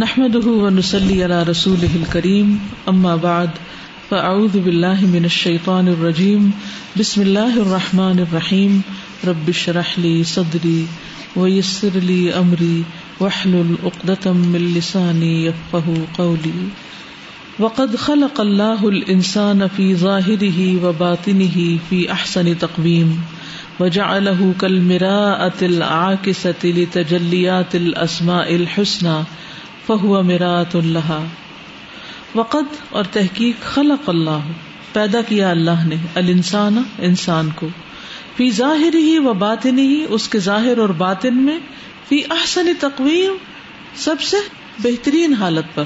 نحمد و نسلی علا رسول کریم اماب فعد مشان الرجیم جسم اللہ الرحمٰن الرحیم ربش رحل صدری و یسر وحل العقد اقلی وقد خلق اللہ السان فی ظاہر ہی و باطن ہی فی احسن تقویم و جا الح کلم اتل آکثل تجلیہ تلعظما الحسن فہو ہوا اللہ وقت اور تحقیق خلق اللہ پیدا کیا اللہ نے الانسان انسان کو فی ظاہر ہی و بات میں فی احسن تقویم سب سے بہترین حالت پر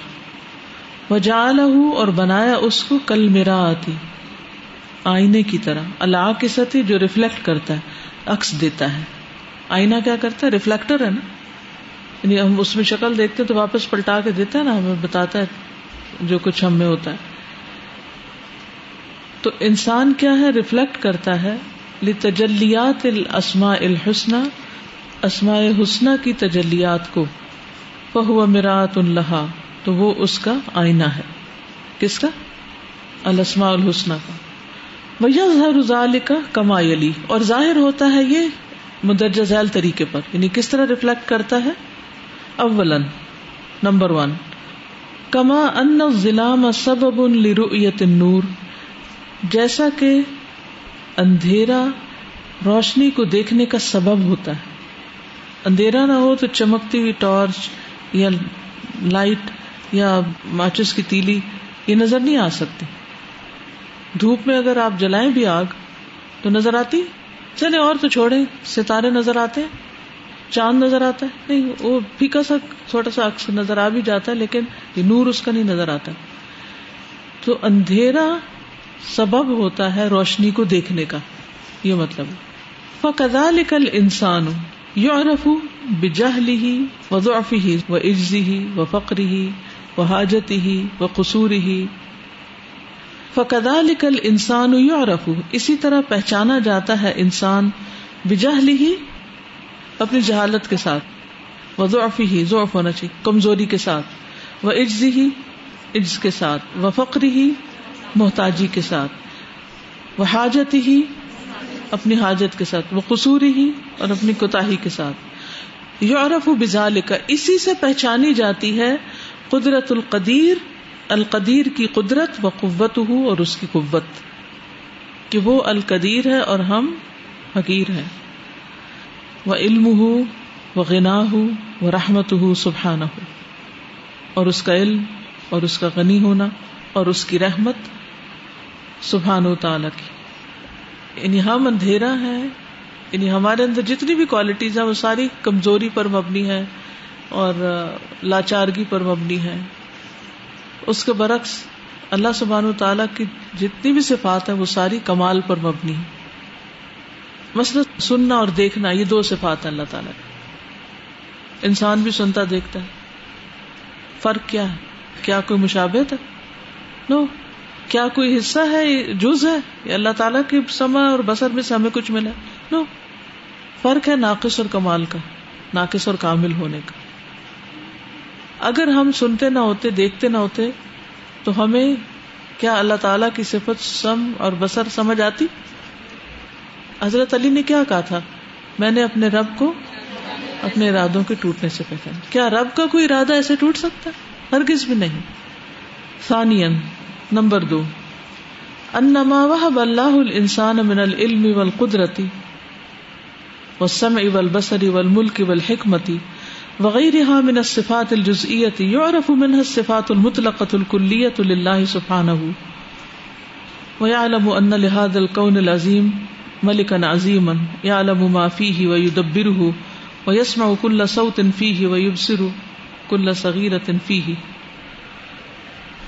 وہ اور بنایا اس کو کل میرا آتی آئینے کی طرح اللہ سطح جو ریفلیکٹ کرتا ہے عکس دیتا ہے آئینہ کیا کرتا ہے ریفلیکٹر ہے نا یعنی ہم اس میں شکل دیکھتے تو واپس پلٹا کے دیتا ہے نا ہمیں بتاتا ہے جو کچھ ہم میں ہوتا ہے تو انسان کیا ہے ریفلیکٹ کرتا ہے الاسماء الحسن اسماء حسنا کی تجلیات کو فہو مرات اللہ تو وہ اس کا آئینہ ہے کس کا الاسماء الحسن کا ویظہر ذالک کما یلی اور ظاہر ہوتا ہے یہ مدرجہ ذیل طریقے پر یعنی کس طرح ریفلیکٹ کرتا ہے نمبر ون کما ان ضلع النور جیسا کہ اندھیرا روشنی کو دیکھنے کا سبب ہوتا ہے اندھیرا نہ ہو تو چمکتی ہوئی ٹارچ یا لائٹ یا ماچس کی تیلی یہ نظر نہیں آ سکتی دھوپ میں اگر آپ جلائیں بھی آگ تو نظر آتی چلے اور تو چھوڑے ستارے نظر آتے چاند نظر آتا ہے نہیں وہ پھیکا سا تھوڑا سا اکثر نظر آ بھی جاتا ہے لیکن یہ نور اس کا نہیں نظر آتا تو اندھیرا سبب ہوتا ہے روشنی کو دیکھنے کا یہ مطلب فقدا لکھل انسان فکری ہی وہ حاجت ہی وہ قصوری فقدا لکھل انسان یو ارف اسی طرح پہچانا جاتا ہے انسان بجاحلی ہی اپنی جہالت کے ساتھ وہ ضعفی ہی ضعف ہونا چاہیے کمزوری کے ساتھ وہ عجز ہی عجز کے ساتھ وہ فقری ہی محتاجی کے ساتھ وہ حاجت ہی اپنی حاجت کے ساتھ وہ قصوری ہی اور اپنی کوتاہی کے ساتھ یورف و بزا اسی سے پہچانی جاتی ہے قدرت القدیر القدیر کی قدرت و قوت ہو اور اس کی قوت کہ وہ القدیر ہے اور ہم فقیر ہیں وہ علم ہو وہ غنا ہو وہ رحمت ہو سبحان ہو اور اس کا علم اور اس کا غنی ہونا اور اس کی رحمت سبحان و تعالیٰ کی یعنی ہم اندھیرا ہے یعنی ہمارے اندر جتنی بھی کوالٹیز ہیں وہ ساری کمزوری پر مبنی ہے اور لاچارگی پر مبنی ہے اس کے برعکس اللہ سبحان و تعالیٰ کی جتنی بھی صفات ہے وہ ساری کمال پر مبنی ہے مثلا سننا اور دیکھنا یہ دو صفات ہیں اللہ تعالیٰ انسان بھی سنتا دیکھتا ہے فرق کیا ہے کیا کوئی مشابت ہے نو کیا کوئی حصہ ہے جز ہے اللہ تعالیٰ کی سما اور بسر میں ہمیں کچھ ملا نو فرق ہے ناقص اور کمال کا ناقص اور کامل ہونے کا اگر ہم سنتے نہ ہوتے دیکھتے نہ ہوتے تو ہمیں کیا اللہ تعالیٰ کی صفت سم اور بسر سمجھ آتی حضرت علی نے کیا کہا تھا میں نے اپنے رب کو اپنے ارادوں کے ٹوٹنے سے پہچانا کیا رب کا کوئی ارادہ ایسے ٹوٹ سکتا ہرگز بھی نہیں ثانیا نمبر دو انما وهب الله الانسان من العلم والقدره والسمع والبصر والملك والحكمه وغيرها من الصفات الجزئيه يعرف منها الصفات المطلقه الكليه لله سبحانه ويعلم ان لهذا الكون العظيم ملکن عظیم یا و ہو و یسما کل و کل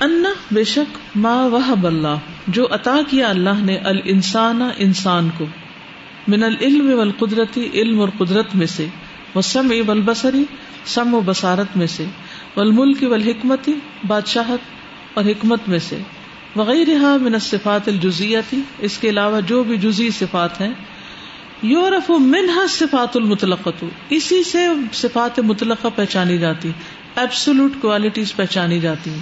ان بے شک ما ماں اللہ جو عطا کیا اللہ نے النسان انسان کو من العلم و القدرتی علم اور قدرت میں سے وہ سم ال بسری سم و بصارت میں سے ولمل کے وحکمتی بادشاہت اور حکمت میں سے وغیرہ الصفات الجزیہ تھی اس کے علاوہ جو بھی جزی صفات ہیں یورف منہ صفات المطلقت اسی سے صفات مطلقہ پہچانی جاتی کوالٹیز پہچانی جاتی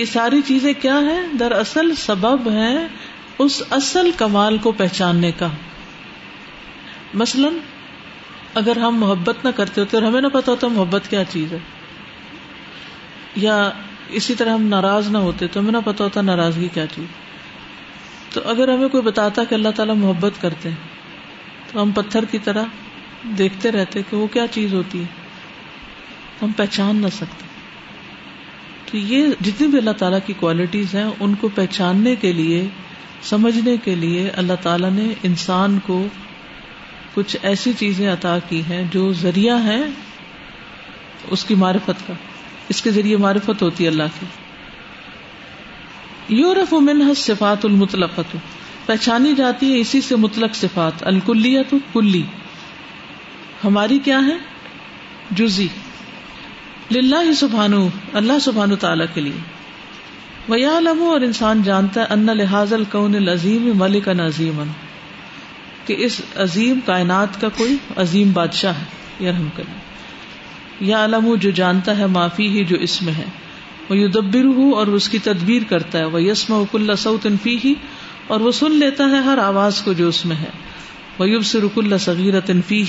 یہ ساری چیزیں کیا ہیں دراصل سبب ہے اس اصل کمال کو پہچاننے کا مثلا اگر ہم محبت نہ کرتے ہوتے اور ہمیں نہ پتا ہوتا محبت کیا چیز ہے یا اسی طرح ہم ناراض نہ ہوتے تو ہمیں نہ پتا ہوتا ناراضگی کیا چیز تو اگر ہمیں کوئی بتاتا کہ اللہ تعالیٰ محبت کرتے ہیں تو ہم پتھر کی طرح دیکھتے رہتے کہ وہ کیا چیز ہوتی ہے ہم پہچان نہ سکتے تو یہ جتنی بھی اللہ تعالیٰ کی کوالٹیز ہیں ان کو پہچاننے کے لیے سمجھنے کے لیے اللہ تعالیٰ نے انسان کو کچھ ایسی چیزیں عطا کی ہیں جو ذریعہ ہیں اس کی معرفت کا اس کے ذریعے معرفت ہوتی ہے اللہ کی یورف منہ صفات المطلقت پہچانی جاتی ہے اسی سے مطلق صفات الکلی تو ہماری کیا ہے جزی سبحانو اللہ سبحان تعالی کے لیے ویا علم اور انسان جانتا ہے ان لحاظ القن العظیم ملک انعظیم کہ اس عظیم کائنات کا کوئی عظیم بادشاہ ہے یار ہم کریں یا علم جو جانتا ہے معافی ہی جو اس میں ہے وہ یو دبر ہوں اور اس کی تدبیر کرتا ہے وہ یسم و کل سعود انفی ہی اور وہ سن لیتا ہے ہر آواز کو جو اس میں ہے وہ یوب سے رک اللہ صغیر فی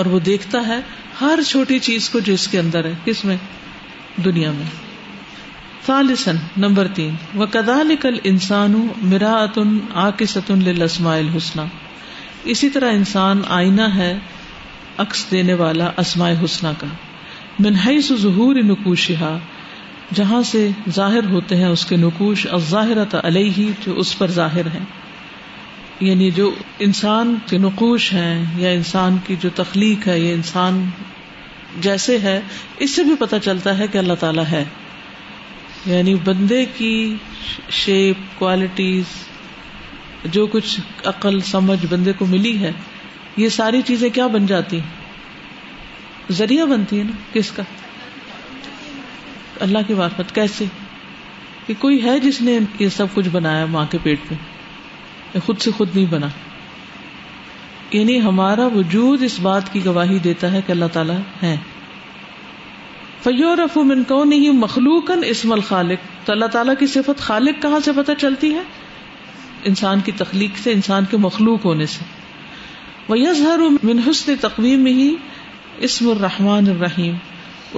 اور وہ دیکھتا ہے ہر چھوٹی چیز کو جو اس کے اندر ہے کس میں دنیا میں ثالثاً نمبر تین وہ کدال کل انسان ہوں میرا ستن لسما الحسن اسی طرح انسان آئینہ ہے عکس دینے والا اسماء حسنہ کا منحص ظہور نکوشہ جہاں سے ظاہر ہوتے ہیں اس کے نکوش اور ظاہر تلیہ جو اس پر ظاہر ہیں یعنی جو انسان کے نقوش ہیں یا انسان کی جو تخلیق ہے یا انسان جیسے ہے اس سے بھی پتہ چلتا ہے کہ اللہ تعالیٰ ہے یعنی بندے کی شیپ کوالٹیز جو کچھ عقل سمجھ بندے کو ملی ہے یہ ساری چیزیں کیا بن جاتی ذریعہ بنتی ہے نا کس کا اللہ کی وارفت کیسے کہ کوئی ہے جس نے یہ سب کچھ بنایا ماں کے پیٹ پہ خود سے خود نہیں بنا یعنی ہمارا وجود اس بات کی گواہی دیتا ہے کہ اللہ تعالیٰ ہے فیور کون مخلوق اسم الخالق تو اللہ تعالیٰ کی صفت خالق کہاں سے پتہ چلتی ہے انسان کی تخلیق سے انسان کے مخلوق ہونے سے وہ یزہر من حسن تقویم میں ہی اسم الرحمن الرحیم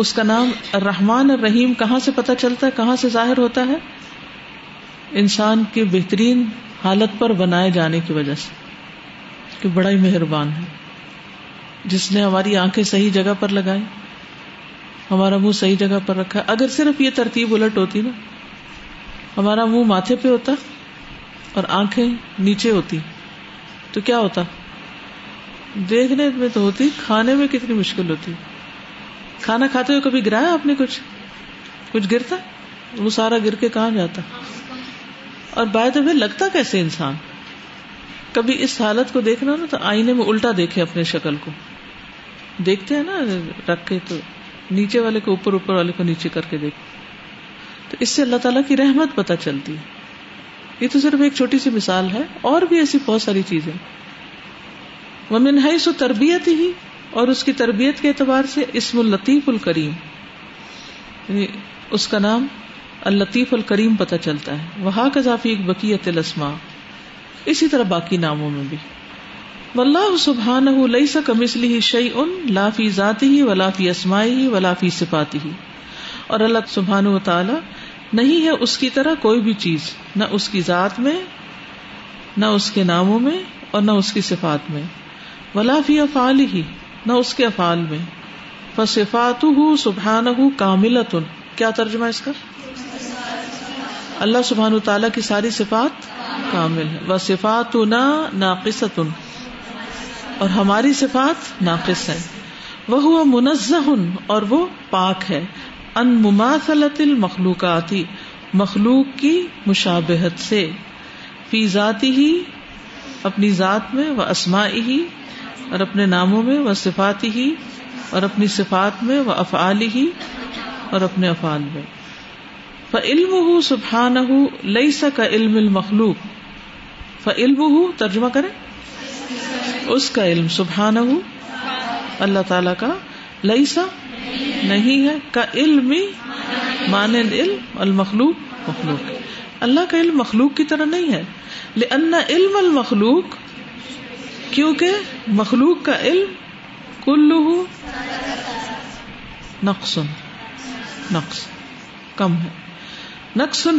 اس کا نام الرحمن الرحیم کہاں سے پتہ چلتا ہے کہاں سے ظاہر ہوتا ہے انسان کے بہترین حالت پر بنائے جانے کی وجہ سے کہ بڑا ہی مہربان ہے جس نے ہماری آنکھیں صحیح جگہ پر لگائی ہمارا منہ صحیح جگہ پر رکھا اگر صرف یہ ترتیب الٹ ہوتی نا ہمارا منہ ماتھے پہ ہوتا اور آنکھیں نیچے ہوتی تو کیا ہوتا دیکھنے میں تو ہوتی کھانے میں کتنی مشکل ہوتی کھانا کھاتے ہوئے کبھی گرایا آپ نے کچھ کچھ گرتا وہ سارا گر کے کہاں جاتا اور بائے تو لگتا کیسے انسان کبھی اس حالت کو دیکھنا نا تو آئینے میں الٹا دیکھے اپنے شکل کو دیکھتے ہیں نا رکھ کے تو نیچے والے کو اوپر اوپر والے کو نیچے کر کے دیکھ تو اس سے اللہ تعالیٰ کی رحمت پتہ چلتی ہے یہ تو صرف ایک چھوٹی سی مثال ہے اور بھی ایسی بہت ساری چیزیں ومن ہے سو تربیت ہی اور اس کی تربیت کے اعتبار سے اسم الطیف الکریم یعنی اس کا نام الطیف الکریم پتہ چلتا ہے وہاں کا اسی السما باقی ناموں میں بھی ولہ سبحان کم لا فی اون لافی ذاتی ولافی اسماعی ولافی صفاتی اور اللہ سبحان و تعالی نہیں ہے اس کی طرح کوئی بھی چیز نہ اس کی ذات میں نہ اس کے ناموں میں اور نہ اس کی صفات میں ولا فی افال ہی نہ اس کے افال میں فصفات سبحان کامل تن کیا ترجمہ اس کا اللہ سبحان تعالیٰ کی ساری صفات کامل ہے و صفات نہ ناقصۃ اور ہماری صفات ناقص ہے وہ منزہ اور وہ پاک ہے ان مماثلت المخلوقاتی مخلوق کی مشابہت سے فی ذاتی ہی اپنی ذات میں وہ ہی اور اپنے ناموں میں وہ صفاتی ہی اور اپنی صفات میں وہ افعال ہی اور اپنے افعال میں ف علم ہُ سبحان ہُ لئیسا کا علم المخلوق ف علم ترجمہ کرے اس کا علم سبحان ہُ اللہ تعالی کا لئی سا نہیں ہے کا علم مان علم المخلوق مخلوق اللہ کا علم مخلوق کی طرح نہیں ہے لأن علم المخلوق کیونکہ مخلوق کا علم کلو نقص کم ہے نقصن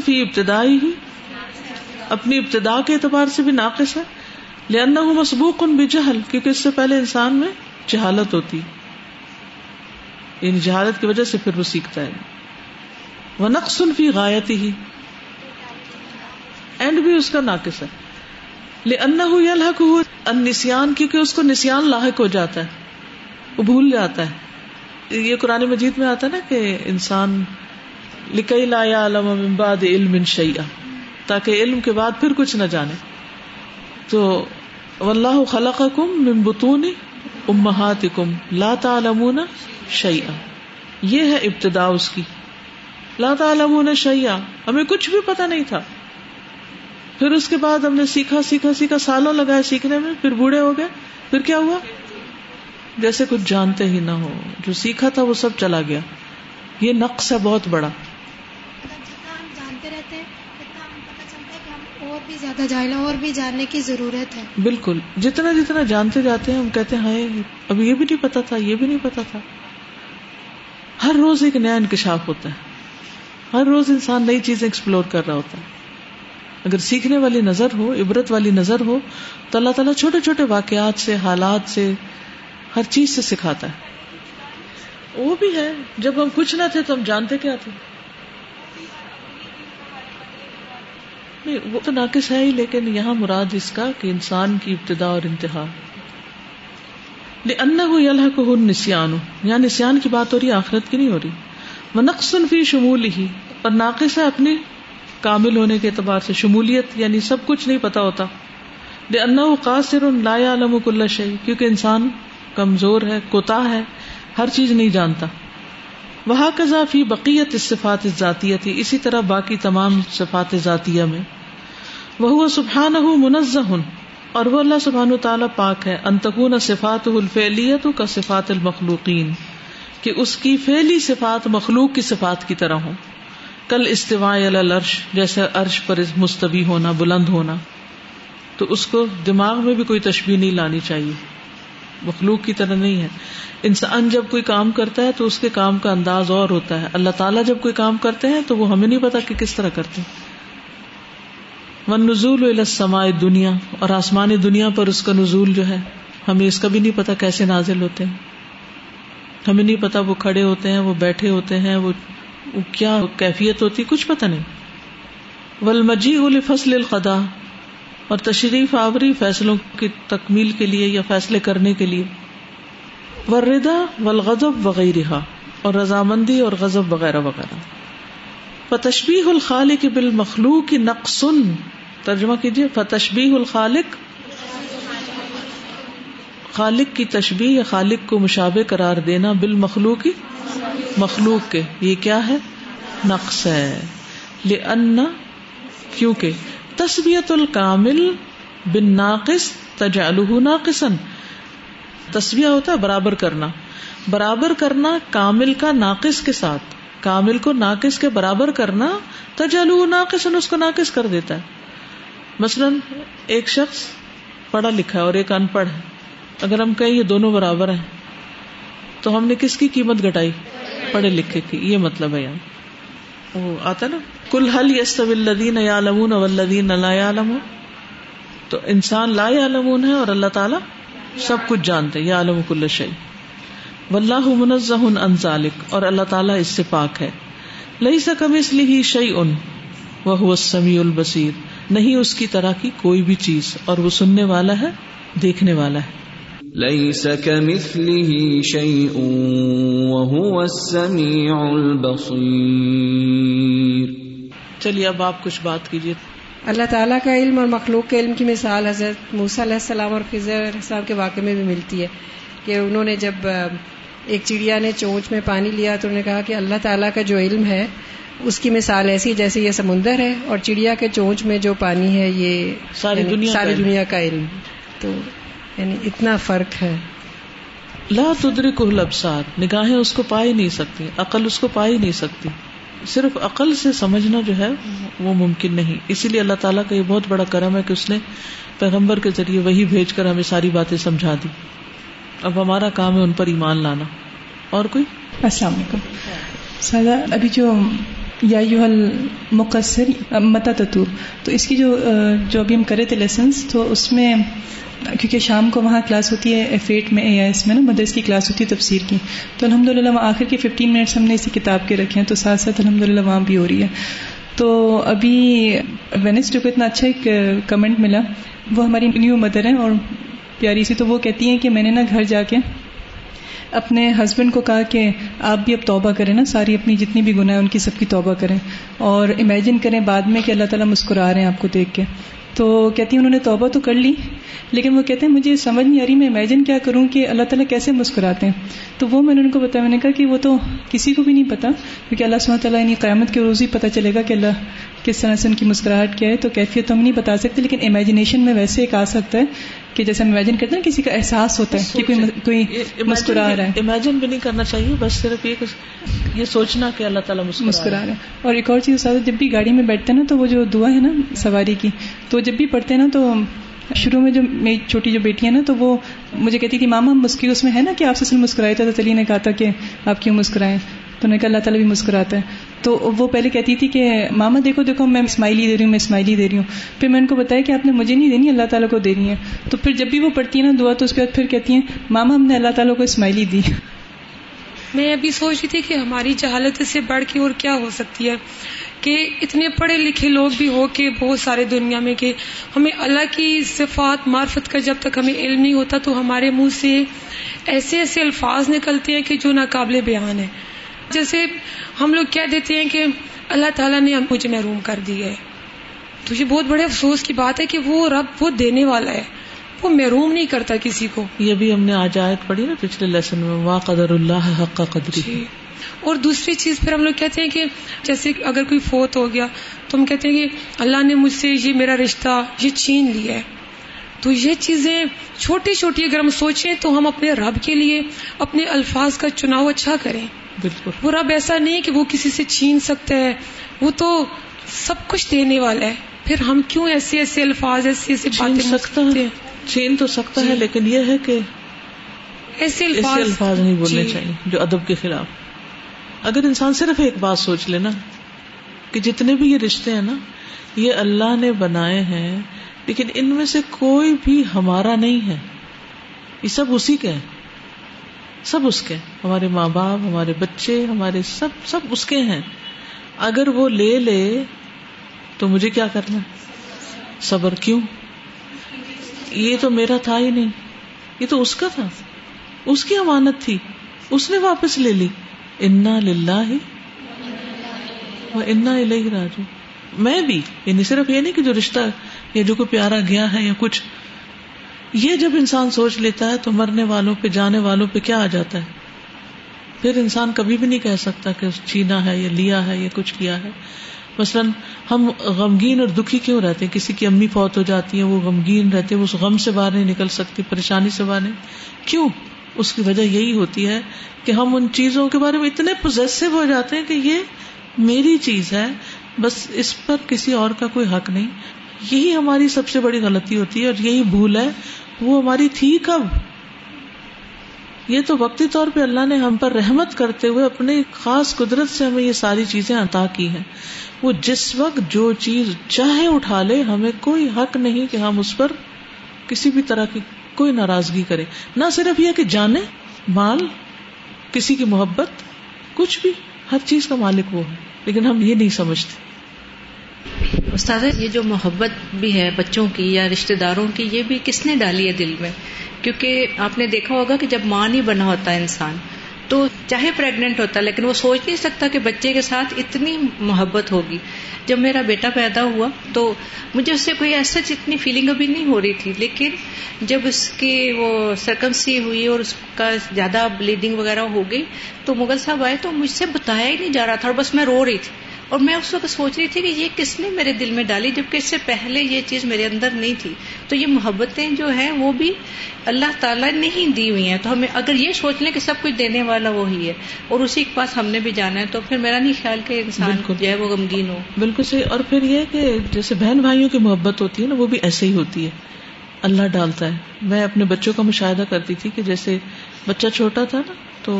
اپنی ابتدا کے اعتبار سے بھی ناقص ہے لہنا ہوں مصبوق ان بھی جہل کیونکہ اس سے پہلے انسان میں جہالت ہوتی ان یعنی جہالت کی وجہ سے پھر وہ سیکھتا ہے وہ نقصن اینڈ بھی اس کا ناقص ہے لے ان یا کیونکہ اس کو نسان لاحق ہو جاتا ہے وہ بھول جاتا ہے یہ قرآن مجید میں آتا ہے نا کہ انسان لا علم علم شیا تاکہ علم کے بعد پھر کچھ نہ جانے تو اللہ خلق کم ممبتون کم لاتا شیا یہ ہے ابتدا اس کی لا تعلمون شیاح ہمیں کچھ بھی پتہ نہیں تھا پھر اس کے بعد ہم نے سیکھا سیکھا سیکھا سالوں لگائے سیکھنے میں پھر بوڑھے ہو گئے پھر کیا ہوا جیسے کچھ جانتے ہی نہ ہو جو سیکھا تھا وہ سب چلا گیا یہ نقص ہے بہت بڑا ہم جانتے رہتے اور بھی جاننے کی ضرورت ہے بالکل جتنا جتنا جانتے جاتے ہیں ہم کہتے ہائے اب یہ بھی نہیں پتا تھا یہ بھی نہیں پتا تھا ہر روز ایک نیا انکشاف ہوتا ہے ہر روز انسان نئی چیزیں ایکسپلور کر رہا ہوتا ہے اگر سیکھنے والی نظر ہو عبرت والی نظر ہو تو اللہ تعالیٰ چھوٹے چھوٹے واقعات سے سے سے حالات ہر چیز سکھاتا ہے ہے وہ بھی جب ہم کچھ نہ تھے تو ہم جانتے کیا تھے نہیں وہ تو ناقص ہے ہی لیکن یہاں مراد اس کا کہ انسان کی ابتدا اور انتہا انہ کو ہر نسان ہو نسان کی بات ہو رہی آخرت کی نہیں ہو رہی فی شمول ہی اور ناقص ہے اپنی کامل ہونے کے اعتبار سے شمولیت یعنی سب کچھ نہیں پتا ہوتا قاصر لا عالم شعی کیونکہ انسان کمزور ہے کوتا ہے ہر چیز نہیں جانتا وہاں کزا فی بقیت صفات ذاتی تھی اسی طرح باقی تمام صفات ذاتیہ میں وہ سبحان ہوں منز ہن اور وہ اللہ سبحان تعالیٰ پاک ہے انتقون صفات الفیلیت کا صفات المخلوقین کہ اس کی فیلی صفات مخلوق کی صفات کی طرح ہوں کل استفاع الرش جیسے عرش پر مستبی ہونا بلند ہونا تو اس کو دماغ میں بھی کوئی تشبیح نہیں لانی چاہیے مخلوق کی طرح نہیں ہے انسان جب کوئی کام کرتا ہے تو اس کے کام کا انداز اور ہوتا ہے اللہ تعالیٰ جب کوئی کام کرتے ہیں تو وہ ہمیں نہیں پتا کہ کس طرح کرتے ون نزول سمائے دنیا اور آسمانی دنیا پر اس کا نزول جو ہے ہمیں اس کا بھی نہیں پتا کیسے نازل ہوتے ہیں ہمیں نہیں پتا وہ کھڑے ہوتے ہیں وہ بیٹھے ہوتے ہیں وہ کیا کیفیت ہوتی کچھ پتہ نہیں ولمجی المجی الفصل القدا اور تشریف آوری فیصلوں کی تکمیل کے لیے یا فیصلے کرنے کے لیے وردا ردا و وغیرہ اور رضامندی اور غضب وغیرہ وغیرہ فتشبی الخالق بالمخلوق مخلوق نقصن ترجمہ کیجیے فتشبی الخالق خالق کی تشبیح یا خالق کو مشابہ قرار دینا بال مخلوق کے یہ کیا ہے نقص ہے کیونکہ تسبیت الکامل بن ناقص تسبیہ ہوتا ہے برابر کرنا برابر کرنا کامل کا ناقص کے ساتھ کامل کو ناقص کے برابر کرنا تجالح ناقصن اس کو ناقص کر دیتا ہے مثلا ایک شخص پڑھا لکھا ہے اور ایک ان پڑھ ہے اگر ہم کہیں یہ دونوں برابر ہیں تو ہم نے کس کی قیمت گٹائی پڑھے لکھے کی یہ مطلب ہے یار وہ آتا نا کل حل یس یا لمون حلدین تو انسان یا لمون ہے اور اللہ تعالیٰ سب کچھ جانتے یا عالم و کل شعی و اللہ انزالک اور اللہ تعالیٰ اس سے پاک ہے لئی سکم اس لیے شعی ان وہ سمی البصیر نہیں اس کی طرح کی کوئی بھی چیز اور وہ سننے والا ہے دیکھنے والا ہے وهو چلیے اب آپ کچھ بات کیجیے اللہ تعالیٰ کا علم اور مخلوق کے علم کی مثال حضرت علیہ السلام اور علیہ السلام کے واقعے میں بھی ملتی ہے کہ انہوں نے جب ایک چڑیا نے چونچ میں پانی لیا تو انہوں نے کہا کہ اللہ تعالیٰ کا جو علم ہے اس کی مثال ایسی ہے جیسے یہ سمندر ہے اور چڑیا کے چونچ میں جو پانی ہے یہ ساری دنیا کا علم تو یعنی اتنا فرق ہے لا تدری کو لبسات نگاہیں اس کو پا ہی نہیں سکتی عقل اس کو پا ہی نہیں سکتی صرف عقل سے سمجھنا جو ہے وہ ممکن نہیں اسی لیے اللہ تعالیٰ کا یہ بہت بڑا کرم ہے کہ اس نے پیغمبر کے ذریعے وہی بھیج کر ہمیں ساری باتیں سمجھا دی اب ہمارا کام ہے ان پر ایمان لانا اور کوئی السلام علیکم سادہ ابھی جو یا یو حل مقصر متا تو اس کی جو جو ابھی ہم کرے تھے لیسنس تو اس میں کیونکہ شام کو وہاں کلاس ہوتی ہے ایف ایٹ میں اے آئی ایس میں نا مدرس کی کلاس ہوتی ہے تفسیر کی تو الحمد للہ وہاں آخر کے ففٹین منٹس ہم نے اسی کتاب کے رکھے ہیں تو ساتھ ساتھ الحمد للہ وہاں بھی ہو رہی ہے تو ابھی وینس کو اتنا اچھا ایک کمنٹ ملا وہ ہماری نیو مدر ہیں اور پیاری سی تو وہ کہتی ہیں کہ میں نے نا گھر جا کے اپنے ہسبینڈ کو کہا کہ آپ بھی اب توبہ کریں نا ساری اپنی جتنی بھی ہیں ان کی سب کی توبہ کریں اور امیجن کریں بعد میں کہ اللہ تعالیٰ مسکرا رہے ہیں آپ کو دیکھ کے تو کہتی انہوں نے توبہ تو کر لی لیکن وہ کہتے ہیں مجھے سمجھ نہیں آ رہی میں امیجن کیا کروں کہ اللہ تعالیٰ کیسے مسکراتے ہیں تو وہ میں نے ان کو بتایا میں نے کہا کہ وہ تو کسی کو بھی نہیں پتا کیونکہ اللہ سمۃ قیامت کے روز ہی پتہ چلے گا کہ اللہ کس طرح سے ان کی مسکراہٹ کیا ہے تو کیفیت تو ہم نہیں بتا سکتے لیکن امیجنیشن میں ویسے ایک آ سکتا ہے کہ جیسے ہم امیجن کرتے ہیں کسی کا احساس ہوتا ہے کہ کوئی مسکرا رہا ہے امیجن بھی نہیں کرنا چاہیے بس صرف یہ سوچنا کہ اللہ تعالیٰ مسکرا رہا ہے اور ایک اور چیز جب بھی گاڑی میں بیٹھتے ہیں نا تو وہ جو دعا ہے نا سواری کی تو جب بھی پڑھتے ہیں نا تو شروع میں جو میری چھوٹی جو بیٹی ہے نا تو وہ مجھے کہتی تھی ماما مسکی اس میں ہے نا کہ آپ سے مسکرائے نے تو تھی نے کہا تھا کہ آپ کیوں مسکرائے تو نے کہا اللہ تعالیٰ بھی مسکراتا ہے تو وہ پہلے کہتی تھی کہ ماما دیکھو دیکھو میں اسماعیلی دے رہی ہوں میں اسماعیلی دے رہی ہوں پھر میں ان کو بتایا کہ آپ نے مجھے نہیں دینی اللہ تعالیٰ کو دینی ہے تو پھر جب بھی وہ پڑھتی ہیں نا دعا تو اس کے بعد پھر کہتی ہیں ماما ہم نے اللہ تعالیٰ کو اسماعیلی دی میں ابھی سوچ رہی تھی کہ ہماری جہالت سے بڑھ کے اور کیا ہو سکتی ہے کہ اتنے پڑھے لکھے لوگ بھی ہو کے بہت سارے دنیا میں کہ ہمیں اللہ کی صفات معرفت کا جب تک ہمیں علم نہیں ہوتا تو ہمارے منہ سے ایسے ایسے الفاظ نکلتے ہیں کہ جو ناقابل بیان ہیں جیسے ہم لوگ کہہ دیتے ہیں کہ اللہ تعالیٰ نے مجھے محروم کر دی ہے تو یہ بہت بڑے افسوس کی بات ہے کہ وہ رب وہ دینے والا ہے وہ محروم نہیں کرتا کسی کو یہ بھی ہم نے آج آیت پڑھی نا پچھلے لیسن میں قدر اللہ حق جی اور دوسری چیز پھر ہم لوگ کہتے ہیں کہ جیسے اگر کوئی فوت ہو گیا تو ہم کہتے ہیں کہ اللہ نے مجھ سے یہ میرا رشتہ یہ چھین لیا ہے تو یہ چیزیں چھوٹی چھوٹی اگر ہم سوچیں تو ہم اپنے رب کے لیے اپنے الفاظ کا چناؤ اچھا کریں بالکل وہ رب ایسا نہیں کہ وہ کسی سے چھین سکتا ہے وہ تو سب کچھ دینے والا ہے پھر ہم کیوں ایسے ایسے الفاظ ایسے ایسے سکتا سکتے چھین تو سکتا ہے جی۔ لیکن یہ ہے کہ ایسے الفاظ, ایسے الفاظ نہیں بولنے جی۔ چاہیے جو ادب کے خلاف اگر انسان صرف ایک بات سوچ لے نا کہ جتنے بھی یہ رشتے ہیں نا یہ اللہ نے بنائے ہیں لیکن ان میں سے کوئی بھی ہمارا نہیں ہے یہ سب اسی کے ہیں سب اس کے ہمارے ماں باپ ہمارے بچے ہمارے سب سب اس کے ہیں اگر وہ لے لے تو مجھے کیا کرنا صبر کیوں یہ تو میرا تھا ہی نہیں یہ تو اس کا تھا اس کی امانت تھی اس نے واپس لے لی انا لاہ ان ہی راجو میں بھی یعنی صرف یہ نہیں کہ جو رشتہ یا جو کوئی پیارا گیا ہے یا کچھ یہ جب انسان سوچ لیتا ہے تو مرنے والوں پہ جانے والوں پہ کیا آ جاتا ہے پھر انسان کبھی بھی نہیں کہہ سکتا کہ چھینا ہے یا لیا ہے یا کچھ کیا ہے مثلاً ہم غمگین اور دکھی کیوں رہتے ہیں کسی کی امی فوت ہو جاتی ہے وہ غمگین رہتے اس غم سے باہر نہیں نکل سکتی پریشانی سے باہر نہیں کیوں اس کی وجہ یہی ہوتی ہے کہ ہم ان چیزوں کے بارے میں اتنے پوزیسو ہو جاتے ہیں کہ یہ میری چیز ہے بس اس پر کسی اور کا کوئی حق نہیں یہی ہماری سب سے بڑی غلطی ہوتی ہے اور یہی بھول ہے وہ ہماری تھی کب یہ تو وقتی طور پہ اللہ نے ہم پر رحمت کرتے ہوئے اپنے خاص قدرت سے ہمیں یہ ساری چیزیں عطا کی ہیں وہ جس وقت جو چیز چاہے اٹھا لے ہمیں کوئی حق نہیں کہ ہم اس پر کسی بھی طرح کی کوئی ناراضگی کرے نہ صرف یہ کہ جانے مال کسی کی محبت کچھ بھی ہر چیز کا مالک وہ ہے لیکن ہم یہ نہیں سمجھتے استاد یہ جو محبت بھی ہے بچوں کی یا رشتے داروں کی یہ بھی کس نے ڈالی ہے دل میں کیونکہ آپ نے دیکھا ہوگا کہ جب ماں نہیں بنا ہوتا انسان تو چاہے پریگنٹ ہوتا لیکن وہ سوچ نہیں سکتا کہ بچے کے ساتھ اتنی محبت ہوگی جب میرا بیٹا پیدا ہوا تو مجھے اس سے کوئی ایسا اتنی فیلنگ ابھی نہیں ہو رہی تھی لیکن جب اس کی وہ سرکم سی ہوئی اور اس کا زیادہ بلیڈنگ وغیرہ ہو گئی تو مغل صاحب آئے تو مجھ سے بتایا ہی نہیں جا رہا تھا اور بس میں رو رہی تھی اور میں اس وقت سوچ رہی تھی کہ یہ کس نے میرے دل میں ڈالی جبکہ اس سے پہلے یہ چیز میرے اندر نہیں تھی تو یہ محبتیں جو ہیں وہ بھی اللہ تعالیٰ ہی دی ہوئی ہیں تو ہمیں اگر یہ سوچ لیں کہ سب کچھ دینے والا وہی ہے اور اسی کے پاس ہم نے بھی جانا ہے تو پھر میرا نہیں خیال کہ انسان کو جو ہے وہ غمگین ہو بالکل صحیح اور پھر یہ کہ جیسے بہن بھائیوں کی محبت ہوتی ہے نا وہ بھی ایسے ہی ہوتی ہے اللہ ڈالتا ہے میں اپنے بچوں کا مشاہدہ کرتی تھی کہ جیسے بچہ چھوٹا تھا نا تو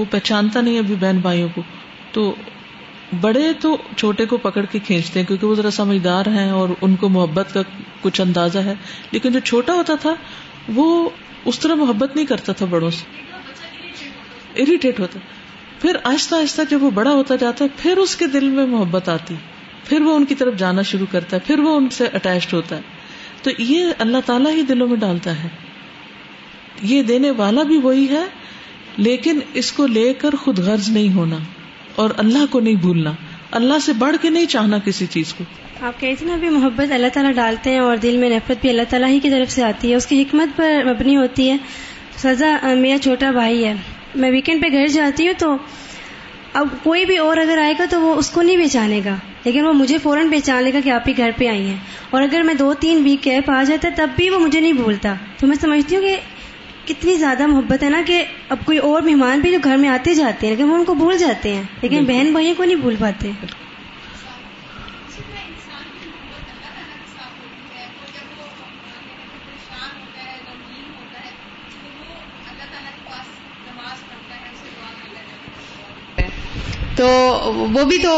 وہ پہچانتا نہیں ابھی بہن بھائیوں کو تو بڑے تو چھوٹے کو پکڑ کے کھینچتے ہیں کیونکہ وہ ذرا سمجھدار ہیں اور ان کو محبت کا کچھ اندازہ ہے لیکن جو چھوٹا ہوتا تھا وہ اس طرح محبت نہیں کرتا تھا بڑوں سے اریٹیٹ ہوتا پھر آہستہ آہستہ جب وہ بڑا ہوتا جاتا ہے پھر اس کے دل میں محبت آتی پھر وہ ان کی طرف جانا شروع کرتا ہے پھر وہ ان سے اٹیچڈ ہوتا ہے تو یہ اللہ تعالیٰ ہی دلوں میں ڈالتا ہے یہ دینے والا بھی وہی ہے لیکن اس کو لے کر خود غرض نہیں ہونا اور اللہ کو نہیں بھولنا اللہ سے بڑھ کے نہیں چاہنا کسی چیز کو آپ ہیں ابھی محبت اللہ تعالیٰ ڈالتے ہیں اور دل میں نفرت بھی اللہ تعالیٰ ہی کی طرف سے آتی ہے اس کی حکمت پر مبنی ہوتی ہے سزا میرا چھوٹا بھائی ہے میں ویکینڈ پہ گھر جاتی ہوں تو اب کوئی بھی اور اگر آئے گا تو وہ اس کو نہیں بیچانے گا لیکن وہ مجھے فوراً بہچان لے گا کہ آپ ہی گھر پہ آئی ہیں اور اگر میں دو تین ویک کیپ آ جاتا تب بھی وہ مجھے نہیں بھولتا تو میں سمجھتی ہوں کہ کتنی زیادہ محبت ہے نا کہ اب کوئی اور مہمان بھی جو گھر میں آتے جاتے ہیں لیکن وہ ان کو بھول جاتے ہیں لیکن بہن بھائیوں کو نہیں بھول پاتے تو وہ بھی تو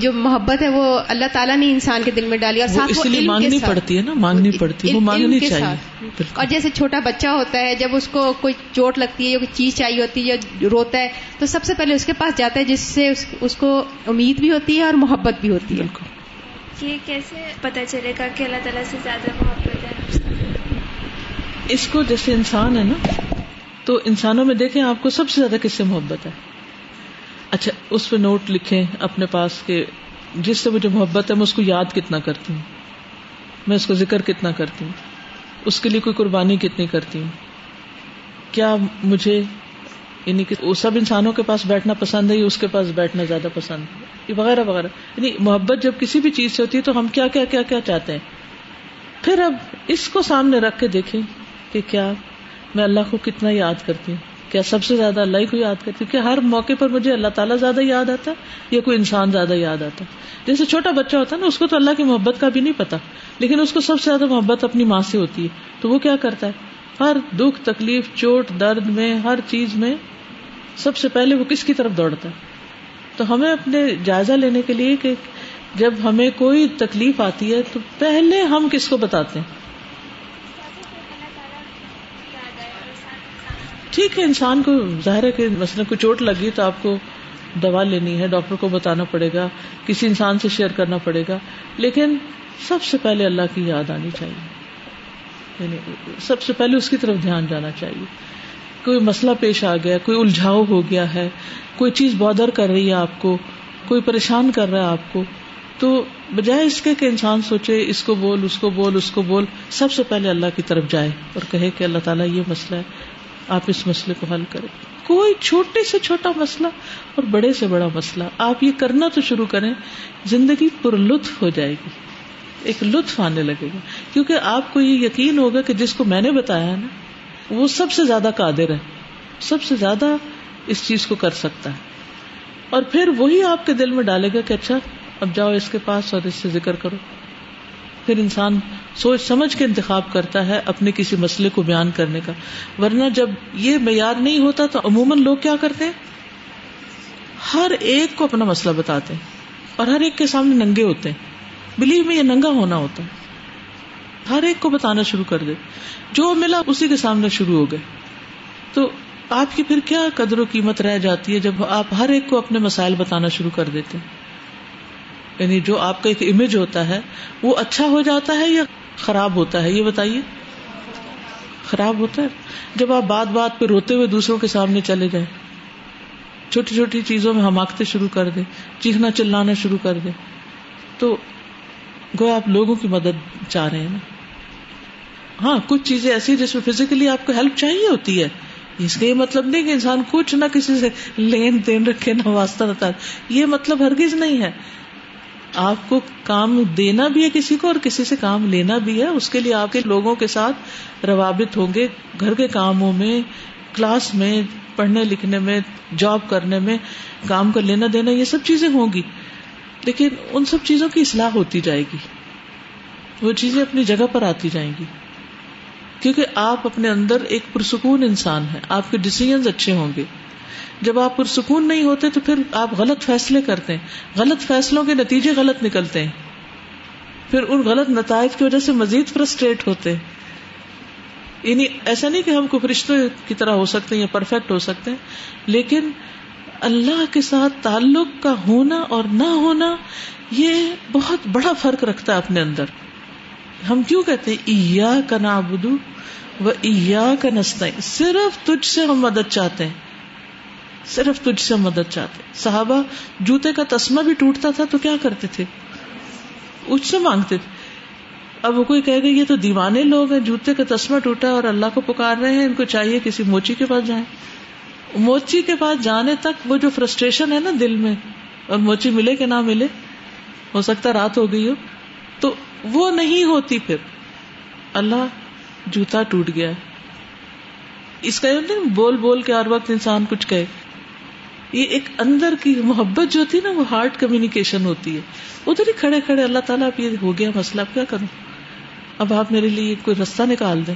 جو محبت ہے وہ اللہ تعالیٰ نے انسان کے دل میں ڈالی اور ساتھ مانگنی پڑتی ہے نا مانگنی پڑتی ہے وہ مانگنی چاہیے اور جیسے چھوٹا بچہ ہوتا ہے جب اس کو کوئی چوٹ لگتی ہے یا کوئی چیز چاہیے ہوتی ہے یا روتا ہے تو سب سے پہلے اس کے پاس جاتا ہے جس سے اس کو امید بھی ہوتی ہے اور محبت بھی ہوتی ہے یہ کیسے پتا چلے گا کہ اللہ تعالیٰ سے زیادہ محبت ہے اس کو جیسے انسان ہے نا تو انسانوں میں دیکھیں آپ کو سب سے زیادہ کس سے محبت ہے اس پہ نوٹ لکھیں اپنے پاس کہ جس سے مجھے محبت ہے میں اس کو یاد کتنا کرتی ہوں میں اس کا ذکر کتنا کرتی ہوں اس کے لیے کوئی قربانی کتنی کرتی ہوں کیا مجھے یعنی کہ سب انسانوں کے پاس بیٹھنا پسند ہے یا اس کے پاس بیٹھنا زیادہ پسند ہے یہ وغیرہ وغیرہ یعنی محبت جب کسی بھی چیز سے ہوتی ہے تو ہم کیا کیا کیا کیا چاہتے ہیں پھر اب اس کو سامنے رکھ کے دیکھیں کہ کیا میں اللہ کو کتنا یاد کرتی ہوں کیا سب سے زیادہ اللہ ہی کو یاد کرتی ہر موقع پر مجھے اللہ تعالیٰ زیادہ یاد آتا ہے یا کوئی انسان زیادہ یاد آتا ہے جیسے چھوٹا بچہ ہوتا ہے نا اس کو تو اللہ کی محبت کا بھی نہیں پتا لیکن اس کو سب سے زیادہ محبت اپنی ماں سے ہوتی ہے تو وہ کیا کرتا ہے ہر دکھ تکلیف چوٹ درد میں ہر چیز میں سب سے پہلے وہ کس کی طرف دوڑتا ہے تو ہمیں اپنے جائزہ لینے کے لیے کہ جب ہمیں کوئی تکلیف آتی ہے تو پہلے ہم کس کو بتاتے ہیں ٹھیک ہے انسان کو ظاہر ہے کہ مثلا کوئی چوٹ لگی تو آپ کو دوا لینی ہے ڈاکٹر کو بتانا پڑے گا کسی انسان سے شیئر کرنا پڑے گا لیکن سب سے پہلے اللہ کی یاد آنی چاہیے یعنی سب سے پہلے اس کی طرف دھیان جانا چاہیے کوئی مسئلہ پیش آ گیا کوئی الجھاؤ ہو گیا ہے کوئی چیز بادر کر رہی ہے آپ کو کوئی پریشان کر رہا ہے آپ کو تو بجائے اس کے کہ انسان سوچے اس کو بول اس کو بول اس کو بول سب سے پہلے اللہ کی طرف جائے اور کہے کہ اللہ تعالیٰ یہ مسئلہ ہے آپ اس مسئلے کو حل کریں کوئی چھوٹے سے چھوٹا مسئلہ اور بڑے سے بڑا مسئلہ آپ یہ کرنا تو شروع کریں زندگی پر لطف ہو جائے گی ایک لطف آنے لگے گا کیونکہ آپ کو یہ یقین ہوگا کہ جس کو میں نے بتایا ہے نا وہ سب سے زیادہ قادر ہے سب سے زیادہ اس چیز کو کر سکتا ہے اور پھر وہی آپ کے دل میں ڈالے گا کہ اچھا اب جاؤ اس کے پاس اور اس سے ذکر کرو پھر انسان سوچ سمجھ کے انتخاب کرتا ہے اپنے کسی مسئلے کو بیان کرنے کا ورنہ جب یہ معیار نہیں ہوتا تو عموماً لوگ کیا کرتے ہر ایک کو اپنا مسئلہ بتاتے ہیں اور ہر ایک کے سامنے ننگے ہوتے ہیں بلیو میں یہ ننگا ہونا ہوتا ہے ہر ایک کو بتانا شروع کر دے جو ملا اسی کے سامنے شروع ہو گئے تو آپ کی پھر کیا قدر و قیمت رہ جاتی ہے جب آپ ہر ایک کو اپنے مسائل بتانا شروع کر دیتے ہیں یعنی جو آپ کا ایک امیج ہوتا ہے وہ اچھا ہو جاتا ہے یا خراب ہوتا ہے یہ بتائیے خراب ہوتا ہے جب آپ بات بات پہ روتے ہوئے دوسروں کے سامنے چلے جائیں چھوٹی چھوٹی چیزوں میں ہم آکتے شروع کر دیں چیخنا چلانا شروع کر دیں تو گویا آپ لوگوں کی مدد چاہ رہے ہیں نا ہاں کچھ چیزیں ایسی جس میں فزیکلی آپ کو ہیلپ چاہیے ہوتی ہے اس کا یہ مطلب نہیں کہ انسان کچھ نہ کسی سے لین دین رکھے نہ واسطہ رہتا یہ مطلب ہرگز نہیں ہے آپ کو کام دینا بھی ہے کسی کو اور کسی سے کام لینا بھی ہے اس کے لیے آپ کے لوگوں کے ساتھ روابط ہوں گے گھر کے کاموں میں کلاس میں پڑھنے لکھنے میں جاب کرنے میں کام کا لینا دینا یہ سب چیزیں ہوں گی لیکن ان سب چیزوں کی اصلاح ہوتی جائے گی وہ چیزیں اپنی جگہ پر آتی جائیں گی کیونکہ آپ اپنے اندر ایک پرسکون انسان ہے آپ کے ڈسیزنز اچھے ہوں گے جب آپ پرسکون نہیں ہوتے تو پھر آپ غلط فیصلے کرتے ہیں غلط فیصلوں کے نتیجے غلط نکلتے ہیں پھر ان غلط نتائج کی وجہ سے مزید فرسٹریٹ ہوتے ہیں یعنی ایسا نہیں کہ ہم کو فرشتوں کی طرح ہو سکتے ہیں یا پرفیکٹ ہو سکتے ہیں لیکن اللہ کے ساتھ تعلق کا ہونا اور نہ ہونا یہ بہت بڑا فرق رکھتا ہے اپنے اندر ہم کیوں کہتے ہیں ایا کا نابو و ایا کا نستا صرف تجھ سے ہم مدد چاہتے ہیں صرف تجھ سے مدد چاہتے صحابہ جوتے کا تسما بھی ٹوٹتا تھا تو کیا کرتے تھے اس سے مانگتے تھے اب وہ کوئی گا یہ تو دیوانے لوگ ہیں جوتے کا تسما ٹوٹا اور اللہ کو پکار رہے ہیں ان کو چاہیے کسی موچی کے پاس جائیں موچی کے پاس جانے تک وہ جو فرسٹریشن ہے نا دل میں اور موچی ملے کہ نہ ملے ہو سکتا رات ہو گئی ہو تو وہ نہیں ہوتی پھر اللہ جوتا ٹوٹ گیا اس کا بول بول کے ہر وقت انسان کچھ کہے یہ ایک اندر کی محبت جو تھی نا وہ ہارڈ کمیونیکیشن ہوتی ہے ادھر ہی کھڑے کھڑے اللہ تعالیٰ اب یہ ہو گیا مسئلہ اب کیا کروں اب آپ میرے لیے کوئی رستہ نکال دیں